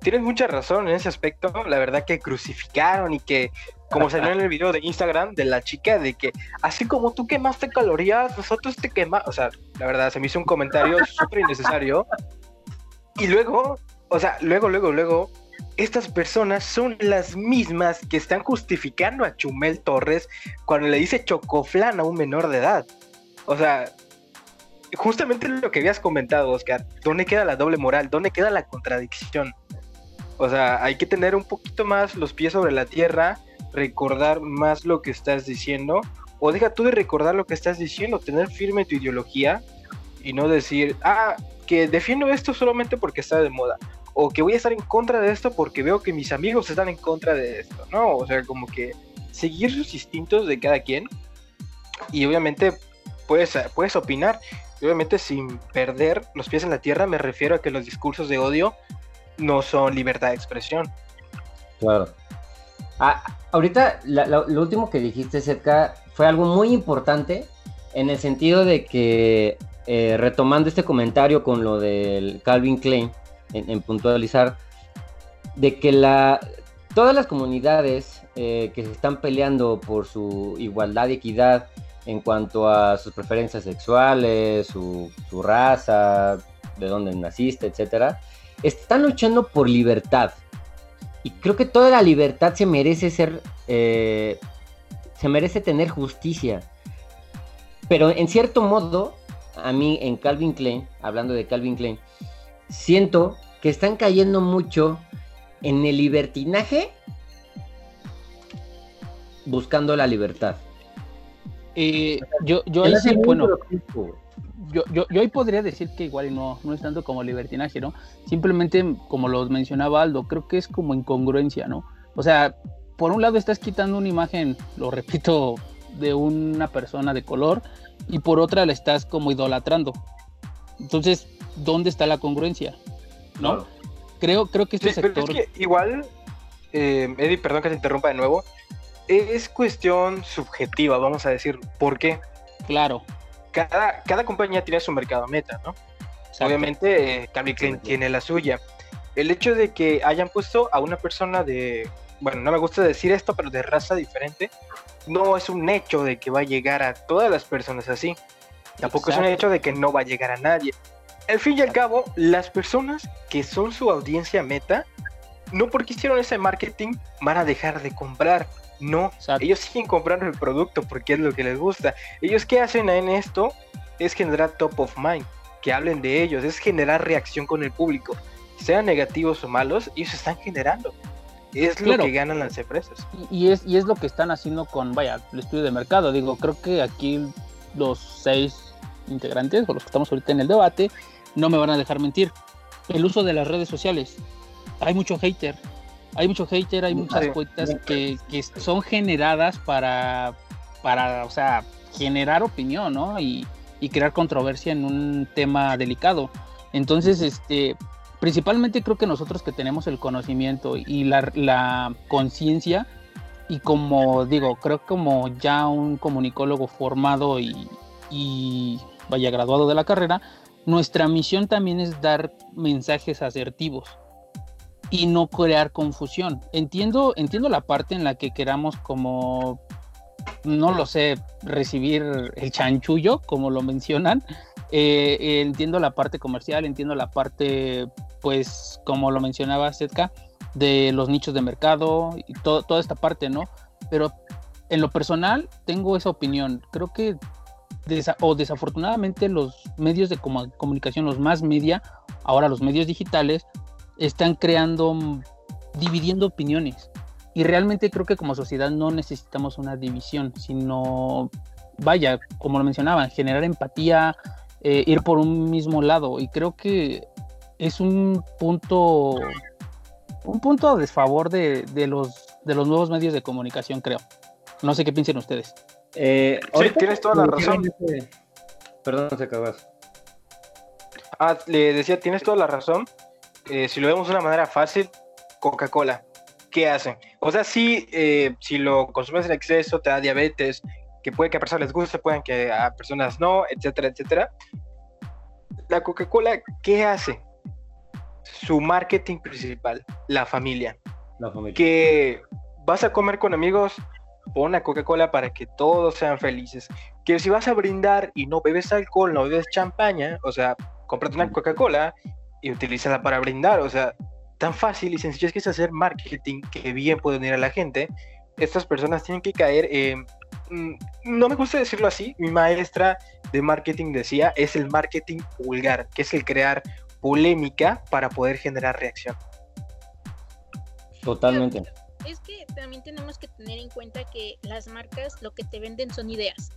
tienes mucha razón en ese aspecto. La verdad que crucificaron y que, como salió en el video de Instagram de la chica, de que así como tú quemaste calorías, nosotros te quemamos. O sea, la verdad, se me hizo un comentario súper innecesario. Y luego, o sea, luego, luego, luego, estas personas son las mismas que están justificando a Chumel Torres cuando le dice chocoflán a un menor de edad. O sea, justamente lo que habías comentado, Oscar, ¿dónde queda la doble moral? ¿Dónde queda la contradicción? O sea, hay que tener un poquito más los pies sobre la tierra, recordar más lo que estás diciendo, o deja tú de recordar lo que estás diciendo, tener firme tu ideología y no decir, ah, que defiendo esto solamente porque está de moda, o que voy a estar en contra de esto porque veo que mis amigos están en contra de esto, ¿no? O sea, como que seguir sus instintos de cada quien y obviamente puedes, puedes opinar, obviamente sin perder los pies en la tierra, me refiero a que los discursos de odio no son libertad de expresión. Claro. Ah, ahorita lo último que dijiste, cerca fue algo muy importante en el sentido de que, eh, retomando este comentario con lo del Calvin Klein, en, puntualizar, de que la, todas las comunidades eh, que se están peleando por su igualdad y equidad en cuanto a sus preferencias sexuales, su, su raza, de dónde naciste, etcétera, están luchando por libertad. Y creo que toda la libertad se merece ser, eh, se merece tener justicia. Pero en cierto modo, a mí en Calvin Klein, hablando de Calvin Klein, siento que están cayendo mucho en el libertinaje buscando la libertad. Eh, yo, yo bueno, yo, yo, yo hoy podría decir que igual no, no es tanto como libertinaje, ¿no? Simplemente, como lo mencionaba Aldo, creo que es como incongruencia, ¿no? O sea, por un lado estás quitando una imagen, lo repito, de una persona de color, y por otra la estás como idolatrando. Entonces, ¿dónde está la congruencia? ¿No? Creo, creo que este sector... igual, eh, Eddie, perdón que te interrumpa de nuevo, es cuestión subjetiva, vamos a decir. ¿Por qué? Claro cada, compañía tiene su mercado meta, ¿no? Obviamente, eh, Calvin Klein tiene la suya. El hecho de que hayan puesto a una persona de, bueno, no me gusta decir esto, pero de raza diferente, no es un hecho de que va a llegar a todas las personas así. Tampoco es un hecho de que no va a llegar a nadie. Al fin y al cabo, las personas que son su audiencia meta no porque hicieron ese marketing van a dejar de comprar. No, Exacto. ellos siguen comprando el producto porque es lo que les gusta. Ellos qué hacen en esto es generar top of mind, que hablen de ellos, es generar reacción con el público. Sean negativos o malos, ellos están generando. Es Claro. lo que ganan las empresas. Y, y es, y es lo que están haciendo con, vaya, el estudio de mercado. Digo, creo que aquí los seis integrantes o los que estamos ahorita en el debate no me van a dejar mentir. El uso de las redes sociales. Hay mucho hater. Hay mucho hater, hay muchas Sí. cuentas que, que son generadas para, para, o sea, generar opinión, ¿no? Y, y crear controversia en un tema delicado. Entonces, este, principalmente creo que nosotros que tenemos el conocimiento y la, la conciencia, y como digo, creo como ya un comunicólogo formado y, y vaya graduado de la carrera, nuestra misión también es dar mensajes asertivos y no crear confusión. Entiendo, entiendo la parte en la que queramos como, no lo sé, recibir el chanchullo, como lo mencionan. Eh, entiendo la parte comercial, entiendo la parte, pues, como lo mencionaba Setka, de los nichos de mercado y to- toda esta parte, ¿no? Pero en lo personal tengo esa opinión. Creo que o desafortunadamente los medios de comu- comunicación, los más media, ahora los medios digitales, están creando, mm, dividiendo opiniones. Y realmente creo que como sociedad no necesitamos una división, sino, vaya, como lo mencionaban, generar empatía, eh, ir por un mismo lado. Y creo que es un punto, un punto a desfavor de, de los, de los nuevos medios de comunicación, creo. No sé qué piensen ustedes. Eh, Sí, tienes toda la razón. mencionaste- Perdón, se acabas. Ah, le decía, tienes toda la razón. Eh, si lo vemos de una manera fácil, Coca-Cola, ¿qué hacen? O sea, sí, eh, si lo consumes en exceso, te da diabetes, que puede que a personas les guste, pueden que a personas no, etcétera, etcétera. La Coca-Cola, ¿qué hace? Su marketing principal, la familia. La familia. Que vas a comer con amigos, una Coca-Cola para que todos sean felices. Que si vas a brindar y no bebes alcohol, no bebes champaña, o sea, cómprate una Coca-Cola y utilízala para brindar. O sea, tan fácil y sencillo es que es hacer marketing que bien puede unir a la gente. Estas personas tienen que caer mm, No me gusta decirlo así, mi maestra de marketing decía, es el marketing vulgar, que es el crear polémica para poder generar reacción. Totalmente. Es que también tenemos que tener en cuenta que las marcas lo que te venden son ideas.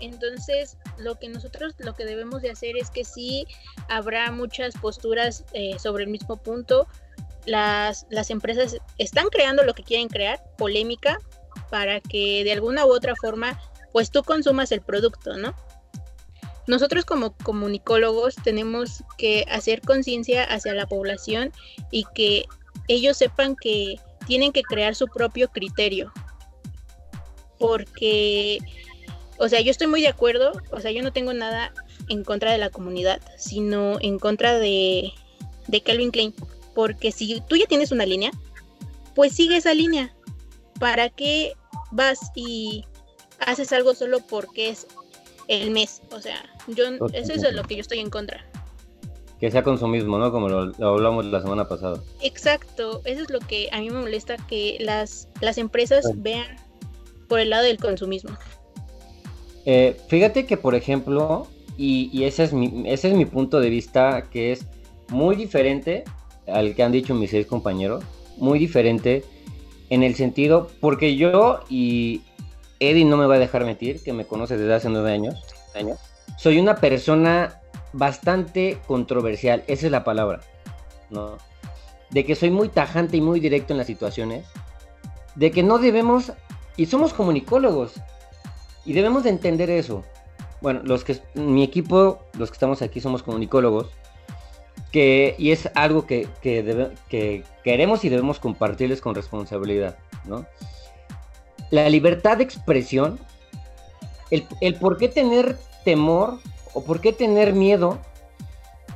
Entonces, lo que nosotros lo que debemos de hacer es que sí habrá muchas posturas eh, sobre el mismo punto. Las, las empresas están creando lo que quieren crear, polémica, para que de alguna u otra forma, pues tú consumas el producto, ¿no? Nosotros como comunicólogos tenemos que hacer conciencia hacia la población y que ellos sepan que tienen que crear su propio criterio. Porque, o sea, yo estoy muy de acuerdo, o sea, yo no tengo nada en contra de la comunidad, sino en contra de, de Calvin Klein. Porque si tú ya tienes una línea, pues sigue esa línea. ¿Para qué vas y haces algo solo porque es el mes? O sea, yo eso es lo que yo estoy en contra. Que sea consumismo, ¿no? Como lo, lo hablamos la semana pasada. Exacto, eso es lo que a mí me molesta, que las, las empresas vean por el lado del consumismo. Eh, fíjate que, por ejemplo, y, y ese, es mi, ese es mi punto de vista, que es muy diferente al que han dicho mis seis compañeros, muy diferente en el sentido, porque yo y Eddie no me va a dejar mentir, que me conoce desde hace nueve años, años soy una persona bastante controversial, esa es la palabra, ¿no? De que soy muy tajante y muy directo en las situaciones, de que no debemos, y somos comunicólogos, y debemos de entender eso. Bueno, los que mi equipo, los que estamos aquí somos comunicólogos, que, y es algo que, que, queremos y debemos compartirles con responsabilidad, ¿no? La libertad de expresión, el, el por qué tener temor o por qué tener miedo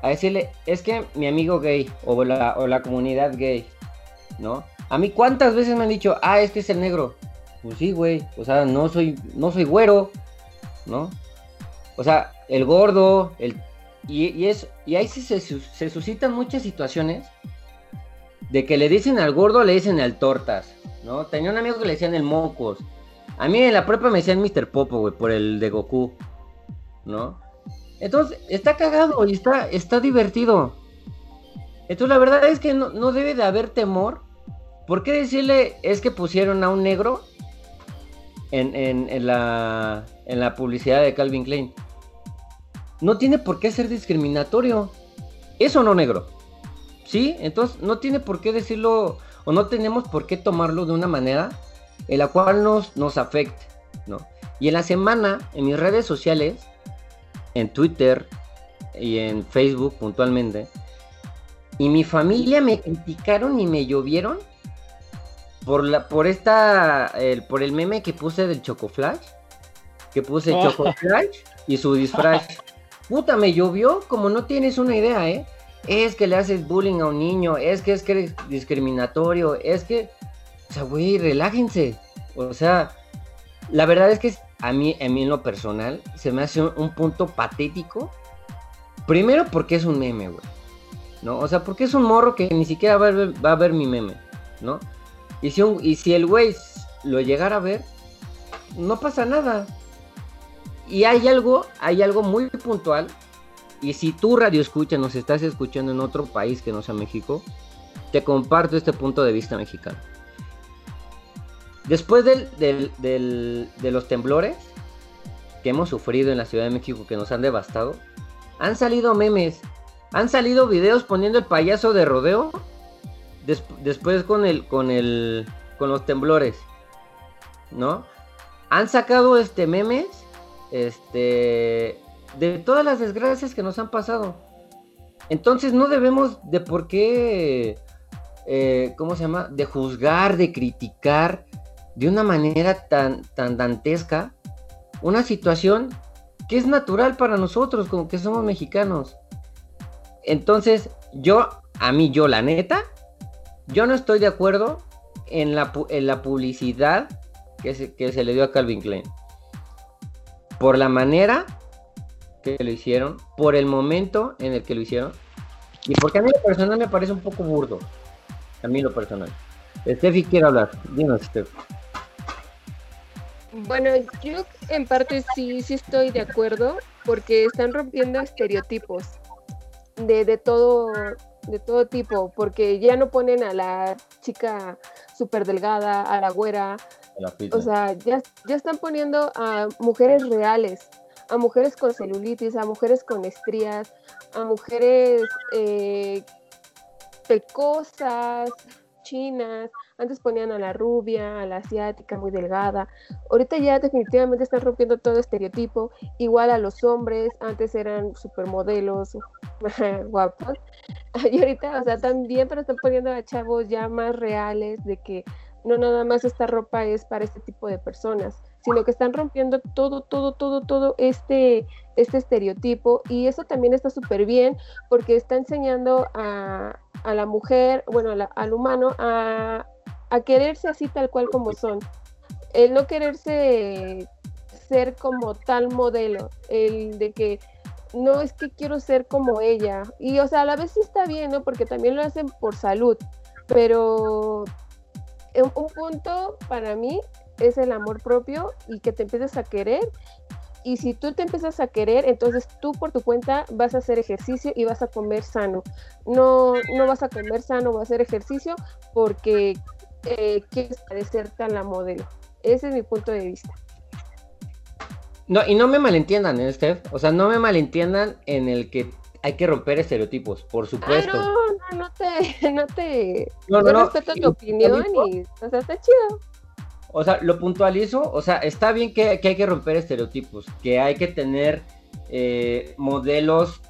a decirle, es que mi amigo gay o la, o la comunidad gay, ¿no? A mí cuántas veces me han dicho, ah, es que es el negro. Pues sí, güey, o sea, no soy, no soy güero, ¿no? O sea, el gordo, el... Y, y es, y ahí se, se suscitan muchas situaciones de que le dicen al gordo, le dicen al tortas, ¿no? Tenía un amigo que le decían el mocos. A mí en la prepa me decían Mr. Popo, güey, por el de Goku, ¿no? Entonces, está cagado y está, está divertido. Entonces, la verdad es que no, no debe de haber temor. ¿Por qué decirle es que pusieron a un negro en, en- en la, en la publicidad de Calvin Klein? No tiene por qué ser discriminatorio. ¿Es o no negro? ¿Sí? Entonces, no tiene por qué decirlo o no tenemos por qué tomarlo de una manera en la cual nos, nos afecte, ¿no? Y en la semana, en mis redes sociales, en Twitter y en Facebook puntualmente, y mi familia me criticaron y me llovieron por la por esta el, por el meme que puse del Chocoflash, que puse Oh. Chocoflash y su disfraz. Puta, me llovió como no tienes una idea, ¿eh? Es que le haces bullying a un niño, es que es que eres discriminatorio, es que o sea, güey, relájense. O sea, la verdad es que a mí, a mí en lo personal se me hace un, un punto patético. Primero porque es un meme, güey. ¿No? O sea, porque es un morro que ni siquiera va a ver, mi meme, ¿no? Y si, un- el güey lo llegara a ver, no pasa nada. Y hay algo, hay algo muy puntual. Y si tú radio escucha, nos estás escuchando en otro país que no sea México, te comparto este punto de vista mexicano. Después de los temblores que hemos sufrido en la Ciudad de México, que nos han devastado, han salido memes, han salido videos poniendo el payaso de rodeo des- después con el, con el, con los temblores, ¿no? Han sacado este memes, este, de todas las desgracias que nos han pasado. Entonces no debemos de por qué, eh, ¿cómo se llama? De juzgar, de criticar de una manera tan, tan dantesca una situación que es natural para nosotros, como que somos mexicanos. Entonces, yo, a mí, yo, la neta, yo no estoy de acuerdo en la, en la publicidad que se, que se le dio a Calvin Klein. Por la manera que lo hicieron, por el momento en el que lo hicieron, y porque a mí lo personal me parece un poco burdo. A mí lo personal. Steffi quiere hablar. Dinos, Steph. Bueno, yo en parte sí, sí estoy de acuerdo porque están rompiendo estereotipos de, de todo de todo tipo, porque ya no ponen a la chica súper delgada, a la güera, La o sea, ya, ya están poniendo a mujeres reales, a mujeres con celulitis, a mujeres con estrías, a mujeres eh, pecosas, chinas. Antes ponían a la rubia, a la asiática, muy delgada. Ahorita ya definitivamente están rompiendo todo estereotipo. Igual a los hombres, antes eran supermodelos, guapos. Y ahorita, o sea, también, pero están poniendo a chavos ya más reales de que no nada más esta ropa es para este tipo de personas, sino que están rompiendo todo, todo, todo, todo este, este estereotipo y eso también está súper bien porque está enseñando a, a la mujer, bueno, la- al humano a, a quererse así tal cual como son. El no quererse ser como tal modelo, el de que no es que quiero ser como ella. Y o sea, a la vez sí está bien, ¿no? Porque también lo hacen por salud, pero en un punto para mí es el amor propio y que te empieces a querer. Y si tú te empiezas a querer, entonces tú por tu cuenta vas a hacer ejercicio y vas a comer sano. No, no vas a comer sano o a hacer ejercicio porque eh, quieres parecerte a la modelo. Ese es mi punto de vista. No, y no me malentiendan, ¿eh, Steph? O sea, no me malentiendan en el que hay que romper estereotipos, por Ah, supuesto. no, no, no te, no te, No, no, no, respeto tu opinión y- y, o sea, está chido. O sea, lo puntualizo, o sea, está bien que, que hay que romper estereotipos, que hay que tener eh, modelos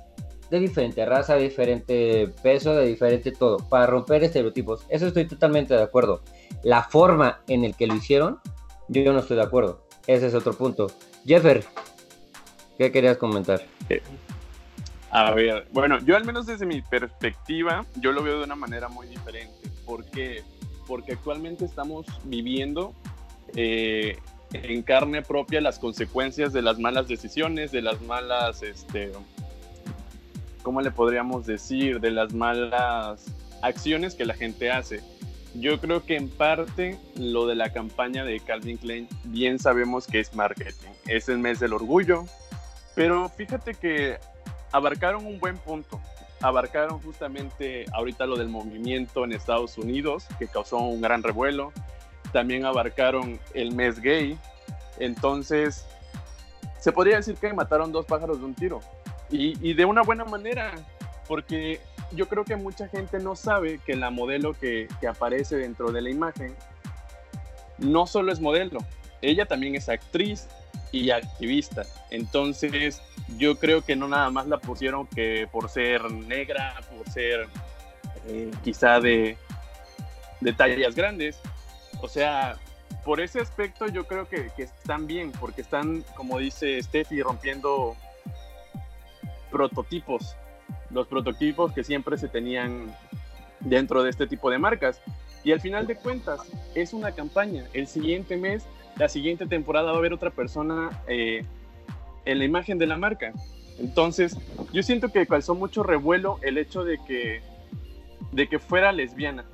de diferente raza, de diferente peso, de diferente todo, para romper estereotipos. Eso estoy totalmente de acuerdo. La forma en el que lo hicieron, yo, no estoy de acuerdo. Ese es otro punto. Jeffer, ¿qué querías comentar? A ver, bueno, yo al menos desde mi perspectiva, yo lo veo de una manera muy diferente. ¿Por qué? Porque actualmente estamos viviendo eh, en carne propia las consecuencias de las malas decisiones, de las malas, este, ¿cómo le podríamos decir? De las malas acciones que la gente hace. Yo creo que en parte lo de la campaña de Calvin Klein bien sabemos que es marketing. Es el mes del orgullo, pero fíjate que abarcaron un buen punto. Abarcaron justamente ahorita lo del movimiento en Estados Unidos, que causó un gran revuelo. También abarcaron el mes gay. Entonces, se podría decir que mataron dos pájaros de un tiro. Y, y de una buena manera, porque yo creo que mucha gente no sabe que la modelo que, que, aparece dentro de la imagen no solo es modelo, ella también es actriz y activista. Entonces, yo creo que no nada más la pusieron que por ser negra, por ser eh, quizá de, de tallas grandes. O sea, por ese aspecto yo creo que, que están bien, porque están, como dice Steffi, rompiendo prototipos los prototipos que siempre se tenían dentro de este tipo de marcas. Y al final de cuentas, es una campaña. El siguiente mes, la siguiente temporada va a haber otra persona eh, en la imagen de la marca. Entonces, yo siento que causó mucho revuelo el hecho de que, de que fuera lesbiana,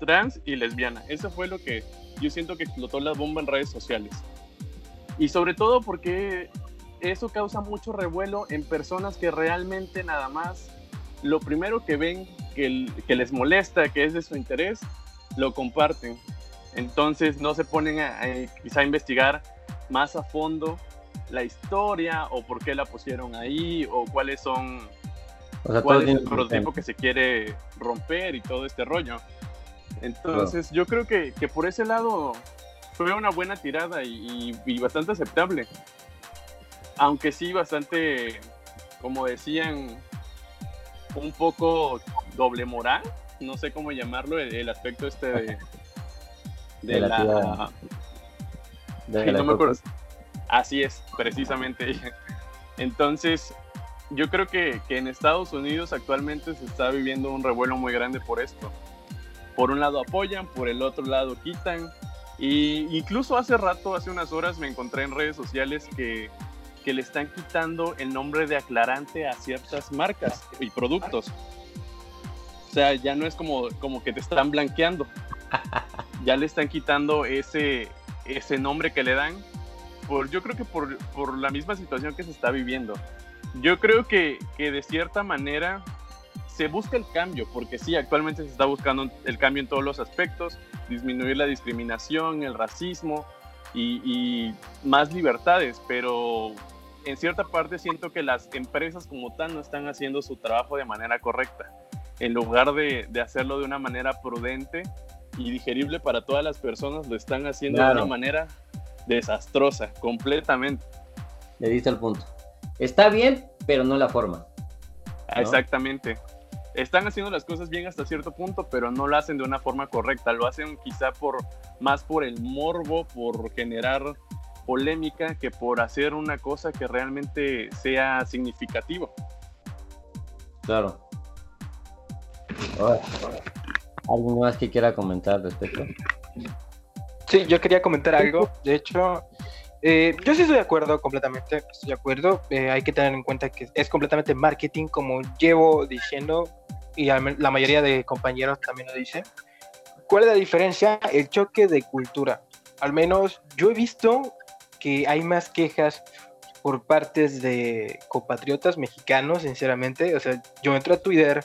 trans y lesbiana. Eso fue lo que yo siento que explotó la bomba en redes sociales. Y sobre todo porque eso causa mucho revuelo en personas que realmente nada más lo primero que ven que, que les molesta, que es de su interés, lo comparten. Entonces no se ponen a, quizá a investigar más a fondo la historia o por qué la pusieron ahí o cuáles son cuál es el prototipo que se quiere romper y todo este rollo. Entonces yo creo que, que, por ese lado fue una buena tirada y, y, y bastante aceptable aunque sí bastante, como decían, un poco doble moral, no sé cómo llamarlo, el, aspecto este de, de, la... no me acuerdo. Así es, precisamente. Entonces, yo creo que, que, en Estados Unidos actualmente se está viviendo un revuelo muy grande por esto. Por un lado apoyan, por el otro lado quitan. Y incluso hace rato, hace unas horas, me encontré en redes sociales que que le están quitando el nombre de aclarante a ciertas marcas y productos. O sea, ya no es como, como que te están blanqueando. Ya le están quitando ese, ese nombre que le dan. Por, yo creo que por, por la misma situación que se está viviendo. Yo creo que, que de cierta manera se busca el cambio, porque sí, actualmente se está buscando el cambio en todos los aspectos, disminuir la discriminación, el racismo y, y más libertades, pero en cierta parte siento que las empresas como tal no están haciendo su trabajo de manera correcta. En lugar de, de hacerlo de una manera prudente y digerible para todas las personas, lo están haciendo de una manera desastrosa, completamente. Le diste el punto. Está bien, pero no la forma. ¿no? Exactamente. Están haciendo las cosas bien hasta cierto punto, pero no lo hacen de una forma correcta. Lo hacen quizá por más por el morbo, por generar polémica que por hacer una cosa que realmente sea significativo. Claro. ¿Algo más que quiera comentar respecto? Sí, yo quería comentar algo. De hecho, eh, yo sí estoy de acuerdo completamente. Estoy de acuerdo. Eh, hay que tener en cuenta que es completamente marketing, como llevo diciendo, y la mayoría de compañeros también lo dicen. ¿Cuál es la diferencia? El choque de cultura. Al menos yo he visto que hay más quejas por partes de compatriotas mexicanos, sinceramente. O sea, yo entro a Twitter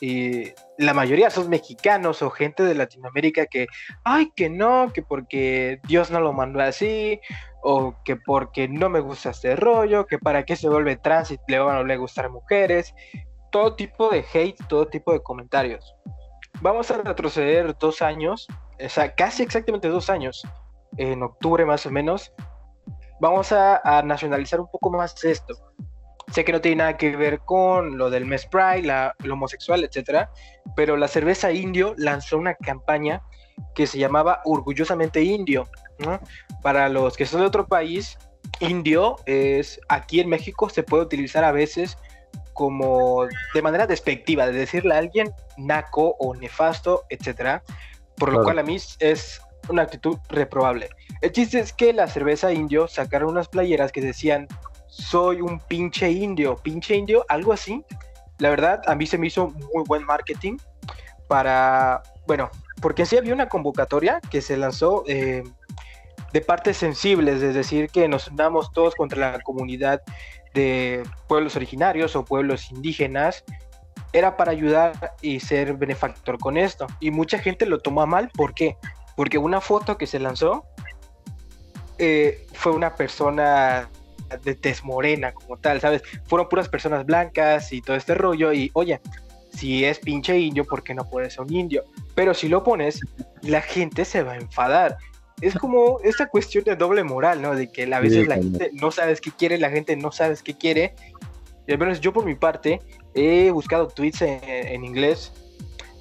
y la mayoría son mexicanos o gente de Latinoamérica que, ay, que no, que porque Dios no lo mandó así, o que porque no me gusta este rollo, que para qué se vuelve trans y le van a gustar mujeres. Todo tipo de hate, todo tipo de comentarios. Vamos a retroceder dos años, o sea, casi exactamente dos años, en octubre más o menos, vamos a, a, nacionalizar un poco más esto. Sé que no tiene nada que ver con lo del mes Pride, la, lo homosexual, etcétera, pero la cerveza indio lanzó una campaña que se llamaba Orgullosamente Indio. ¿no? Para los que son de otro país, indio es aquí en México se puede utilizar a veces como de manera despectiva, de decirle a alguien naco o nefasto, etcétera, por lo claro. cual a mí es una actitud reprobable. El chiste es que la cerveza indio sacaron unas playeras que decían soy un pinche indio, pinche indio, algo así. La verdad, a mí se me hizo muy buen marketing para, bueno, porque sí había una convocatoria que se lanzó eh, de partes sensibles, es decir, que nos unamos todos contra la comunidad de pueblos originarios o pueblos indígenas, era para ayudar y ser benefactor con esto. Y mucha gente lo tomó a mal, ¿por qué? Porque una foto que se lanzó eh, fue una persona de tez morena como tal, ¿sabes? Fueron puras personas blancas y todo este rollo y oye, si es pinche indio, ¿por qué no puede ser un indio? Pero si lo pones, la gente se va a enfadar. Es como esta cuestión de doble moral, ¿no? De que a veces la gente no sabes qué quiere, la gente no sabes qué quiere. Y al menos yo por mi parte he buscado tweets en inglés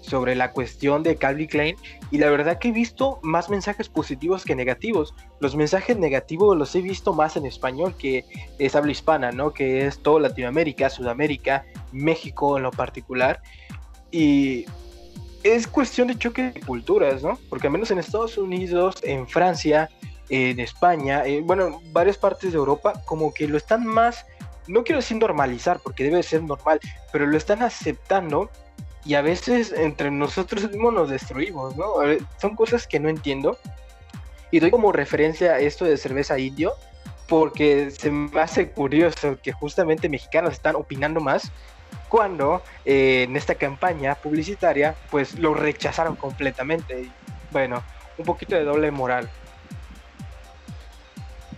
sobre la cuestión de Calvin Klein y la verdad que he visto más mensajes positivos que negativos. Los mensajes negativos los he visto más en español que es habla hispana, ¿no? Que es todo Latinoamérica, Sudamérica, México en lo particular. Y es cuestión de choque de culturas, ¿no? Porque al menos en Estados Unidos, en Francia, en España, eh, bueno, varias partes de Europa, como que lo están más, no quiero decir normalizar, porque debe ser normal, pero lo están aceptando y a veces entre nosotros mismos nos destruimos, ¿no? Son cosas que no entiendo. Y doy como referencia a esto de cerveza indio, porque se me hace curioso que justamente mexicanos están opinando más cuando eh, en esta campaña publicitaria pues lo rechazaron completamente. Bueno, un poquito de doble moral.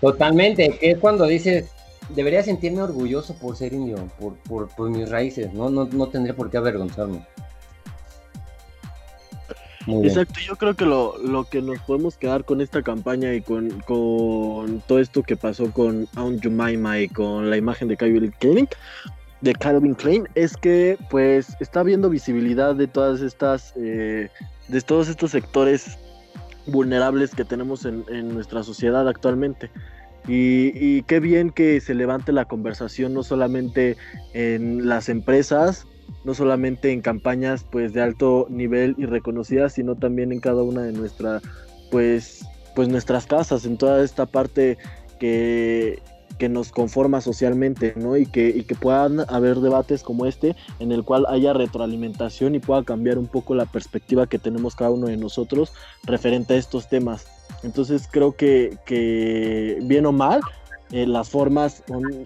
Totalmente, que es cuando dices, debería sentirme orgulloso por ser indio, por, por, mis raíces, ¿no? ¿no? No tendría por qué avergonzarme. Exacto, yo creo que lo, lo, que nos podemos quedar con esta campaña y con, con todo esto que pasó con Aunt Jemima y con la imagen de Calvin Klein, de Calvin Klein, es que pues está habiendo visibilidad de todas estas, eh, de todos estos sectores vulnerables que tenemos en, en nuestra sociedad actualmente. Y, qué bien que se levante la conversación no solamente en las empresas, no solamente en campañas pues de alto nivel y reconocidas, sino también en cada una de nuestras pues pues nuestras casas, en toda esta parte que, que nos conforma socialmente, ¿no? Y que, y que puedan haber debates como este en el cual haya retroalimentación y pueda cambiar un poco la perspectiva que tenemos cada uno de nosotros referente a estos temas. Entonces creo que, bien o mal, eh, las formas,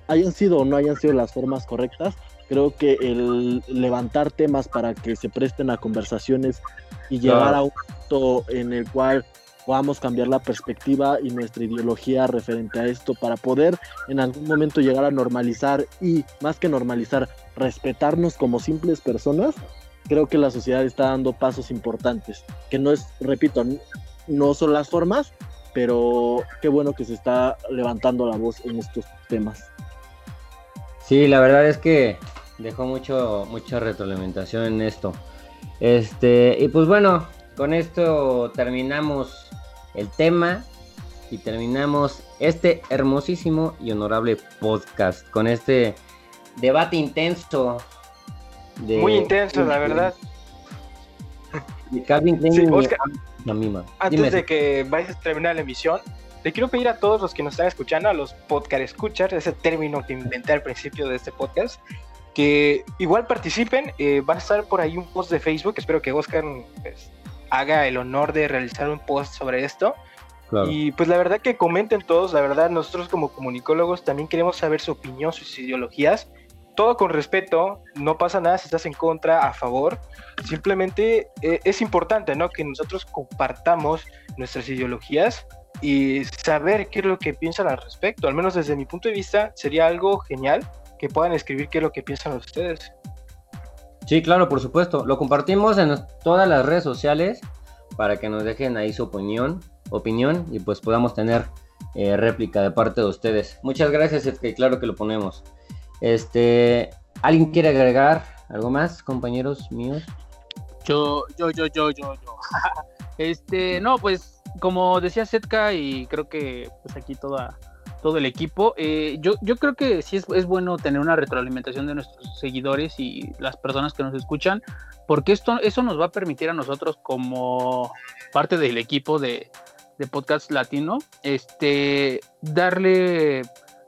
hayan sido o no hayan sido las formas correctas, creo que el levantar temas para que se presten a conversaciones y llegar a un punto en el cual podamos cambiar la perspectiva y nuestra ideología referente a esto para poder en algún momento llegar a normalizar y más que normalizar, respetarnos como simples personas, creo que la sociedad está dando pasos importantes, que no es, repito, no son las formas, pero qué bueno que se está levantando la voz en estos temas. Sí, la verdad es que dejó mucho, mucha retroalimentación en esto. Este, y pues bueno, con esto terminamos el tema y terminamos este hermosísimo y honorable podcast con este debate intenso. Muy intenso, la verdad. Calvin antes de que vayas a terminar la emisión, le quiero pedir a todos los que nos están escuchando, a los podcast escuchas, ese término que inventé al principio de este podcast, que igual participen. Eh, va a estar por ahí un post de Facebook. Espero que Oscar pues, haga el honor de realizar un post sobre esto. Y pues la verdad que comenten todos, la verdad nosotros como comunicólogos también queremos saber su opinión, sus ideologías todo con respeto, no pasa nada si estás en contra, a favor. Simplemente eh, es importante, ¿no? Que nosotros compartamos nuestras ideologías y saber qué es lo que piensan al respecto. Al menos desde mi punto de vista sería algo genial que puedan escribir qué es lo que piensan ustedes. Sí, claro, por supuesto. Lo compartimos en todas las redes sociales para que nos dejen ahí su opinión, opinión y pues podamos tener eh, réplica de parte de ustedes. Muchas gracias, es claro que lo ponemos. Este, ¿alguien quiere agregar algo más, compañeros míos? Yo, yo, yo, yo, yo, yo. este, no, pues como decía Setka y creo que pues aquí toda todo el equipo, eh, yo, yo creo que sí es, es, bueno tener una retroalimentación de nuestros seguidores y las personas que nos escuchan, porque esto, eso nos va a permitir a nosotros como parte del equipo de, de Podcast Latino, este, darle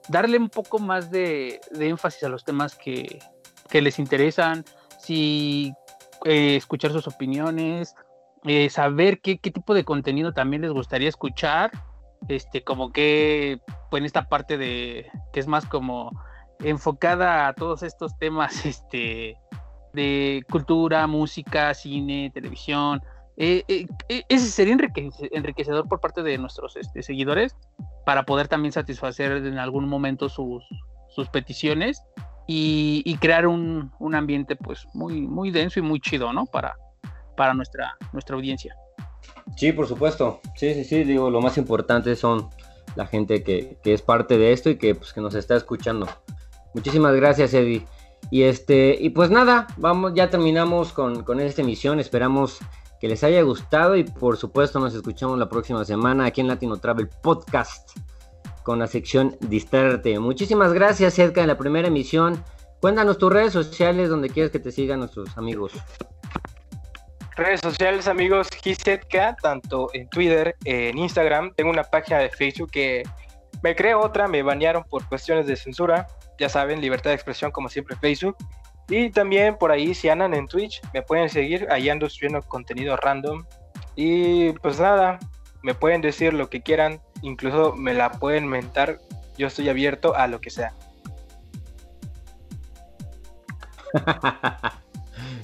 darle un poco más de, énfasis a los temas que, les interesan. Si eh, escuchar sus opiniones, eh, saber qué, qué, tipo de contenido también les gustaría escuchar, este, como que, pues en esta parte de, que es más como enfocada a todos estos temas, este, de cultura, música, cine, televisión. Eh, ese sería enriquecedor por parte de nuestros este, seguidores para poder también satisfacer en algún momento sus, peticiones y, crear un, ambiente pues muy, muy denso y muy chido, ¿no? Para, nuestra, audiencia. Sí, por supuesto. Sí, sí, sí, digo, lo más importante son la gente que, es parte de esto y que, pues, que nos está escuchando. Muchísimas gracias, Eddie. Y este, y pues nada, vamos, ya terminamos con esta emisión. Esperamos que les haya gustado y por supuesto nos escuchamos la próxima semana aquí en Latino Travel Podcast con la sección Distrarte. Muchísimas gracias, Edka, en la primera emisión. Cuéntanos tus redes sociales donde quieres que te sigan nuestros amigos. Redes sociales, amigos, Gisetka, tanto en Twitter, en Instagram. Tengo una página de Facebook que me creé otra, me banearon por cuestiones de censura. Ya saben, libertad de expresión como siempre Facebook. Y también por ahí, si andan en Twitch, me pueden seguir. Ahí ando subiendo contenido random. Y pues nada, me pueden decir lo que quieran incluso me la pueden mentar, yo estoy abierto a lo que sea.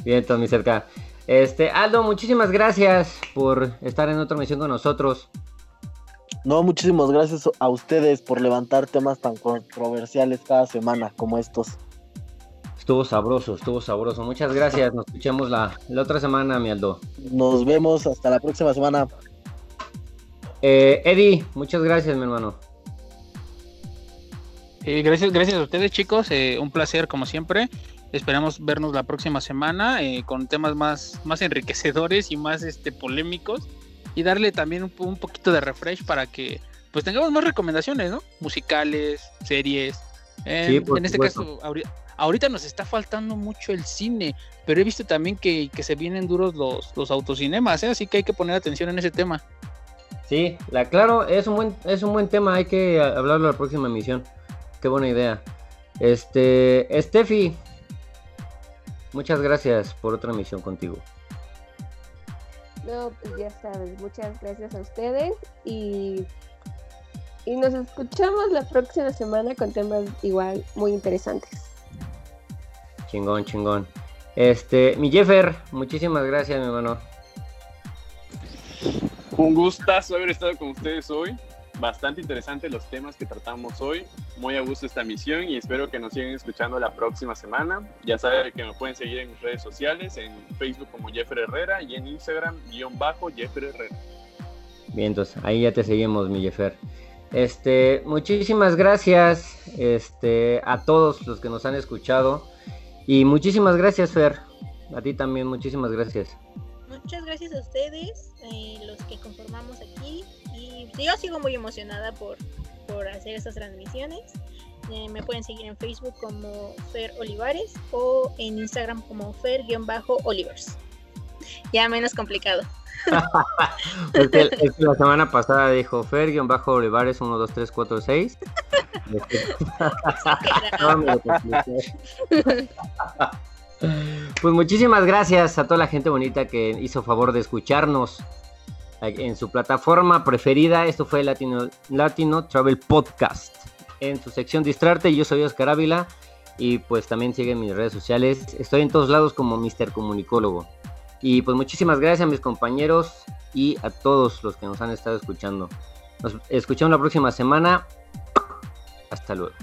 Bien, Tommy cerca. Este, Aldo, muchísimas gracias por estar en otra misión con nosotros. No, muchísimas gracias a ustedes por levantar temas tan controversiales cada semana como estos. Estuvo sabroso, estuvo sabroso. Muchas gracias. Nos escuchamos la, la otra semana, mi Aldo. Nos vemos hasta la próxima semana. Eh, Eddie, muchas gracias, mi hermano. Eh, gracias, gracias a ustedes, chicos. Eh, un placer, como siempre. Esperamos vernos la próxima semana con temas más, más enriquecedores y más este, polémicos. Y darle también un, poquito de refresh para que pues tengamos más recomendaciones, ¿no? Musicales, series. en este caso, ahorita, nos está faltando mucho el cine, pero he visto también que, se vienen duros los, los autocinemas, así que hay que poner atención en ese tema. Sí, la claro, es un buen, es un buen tema, hay que hablarlo la próxima emisión. Qué buena idea. Este, Steffi, muchas gracias por otra emisión contigo. No, pues ya sabes, muchas gracias a ustedes y, y nos escuchamos la próxima semana con temas igual muy interesantes. Chingón, chingón. Este, mi Jeffer, muchísimas gracias, mi hermano. Un gustazo haber estado con ustedes hoy. Bastante interesante los temas que tratamos hoy. Muy a gusto esta misión y espero que nos sigan escuchando la próxima semana. Ya saben que me pueden seguir en mis redes sociales, en Facebook como Jeffrey Herrera y en Instagram guion bajo Jeffrey Herrera. Bien, entonces ahí ya te seguimos, mi Jeffer. Este, muchísimas gracias este, a todos los que nos han escuchado. Y muchísimas gracias, Fer. A ti también, muchísimas gracias muchas gracias a ustedes, eh, los que conformamos aquí. Y yo sigo muy emocionada por, por hacer estas transmisiones. Eh, me pueden seguir en Facebook como Fer Olivares o en Instagram como Fer-Olivers. Ya menos complicado. la semana pasada dijo Fer-Olivares 1, 2, 3, 4, 6. Pues muchísimas gracias a toda la gente bonita que hizo favor de escucharnos en su plataforma preferida. Esto fue Latino, Latino Travel Podcast. En su sección Distrarte, yo soy Oscar Ávila y pues también siguen mis redes sociales. Estoy en todos lados como Mr. Comunicólogo. Y pues muchísimas gracias a mis compañeros y a todos los que nos han estado escuchando. Nos escuchamos la próxima semana. Hasta luego.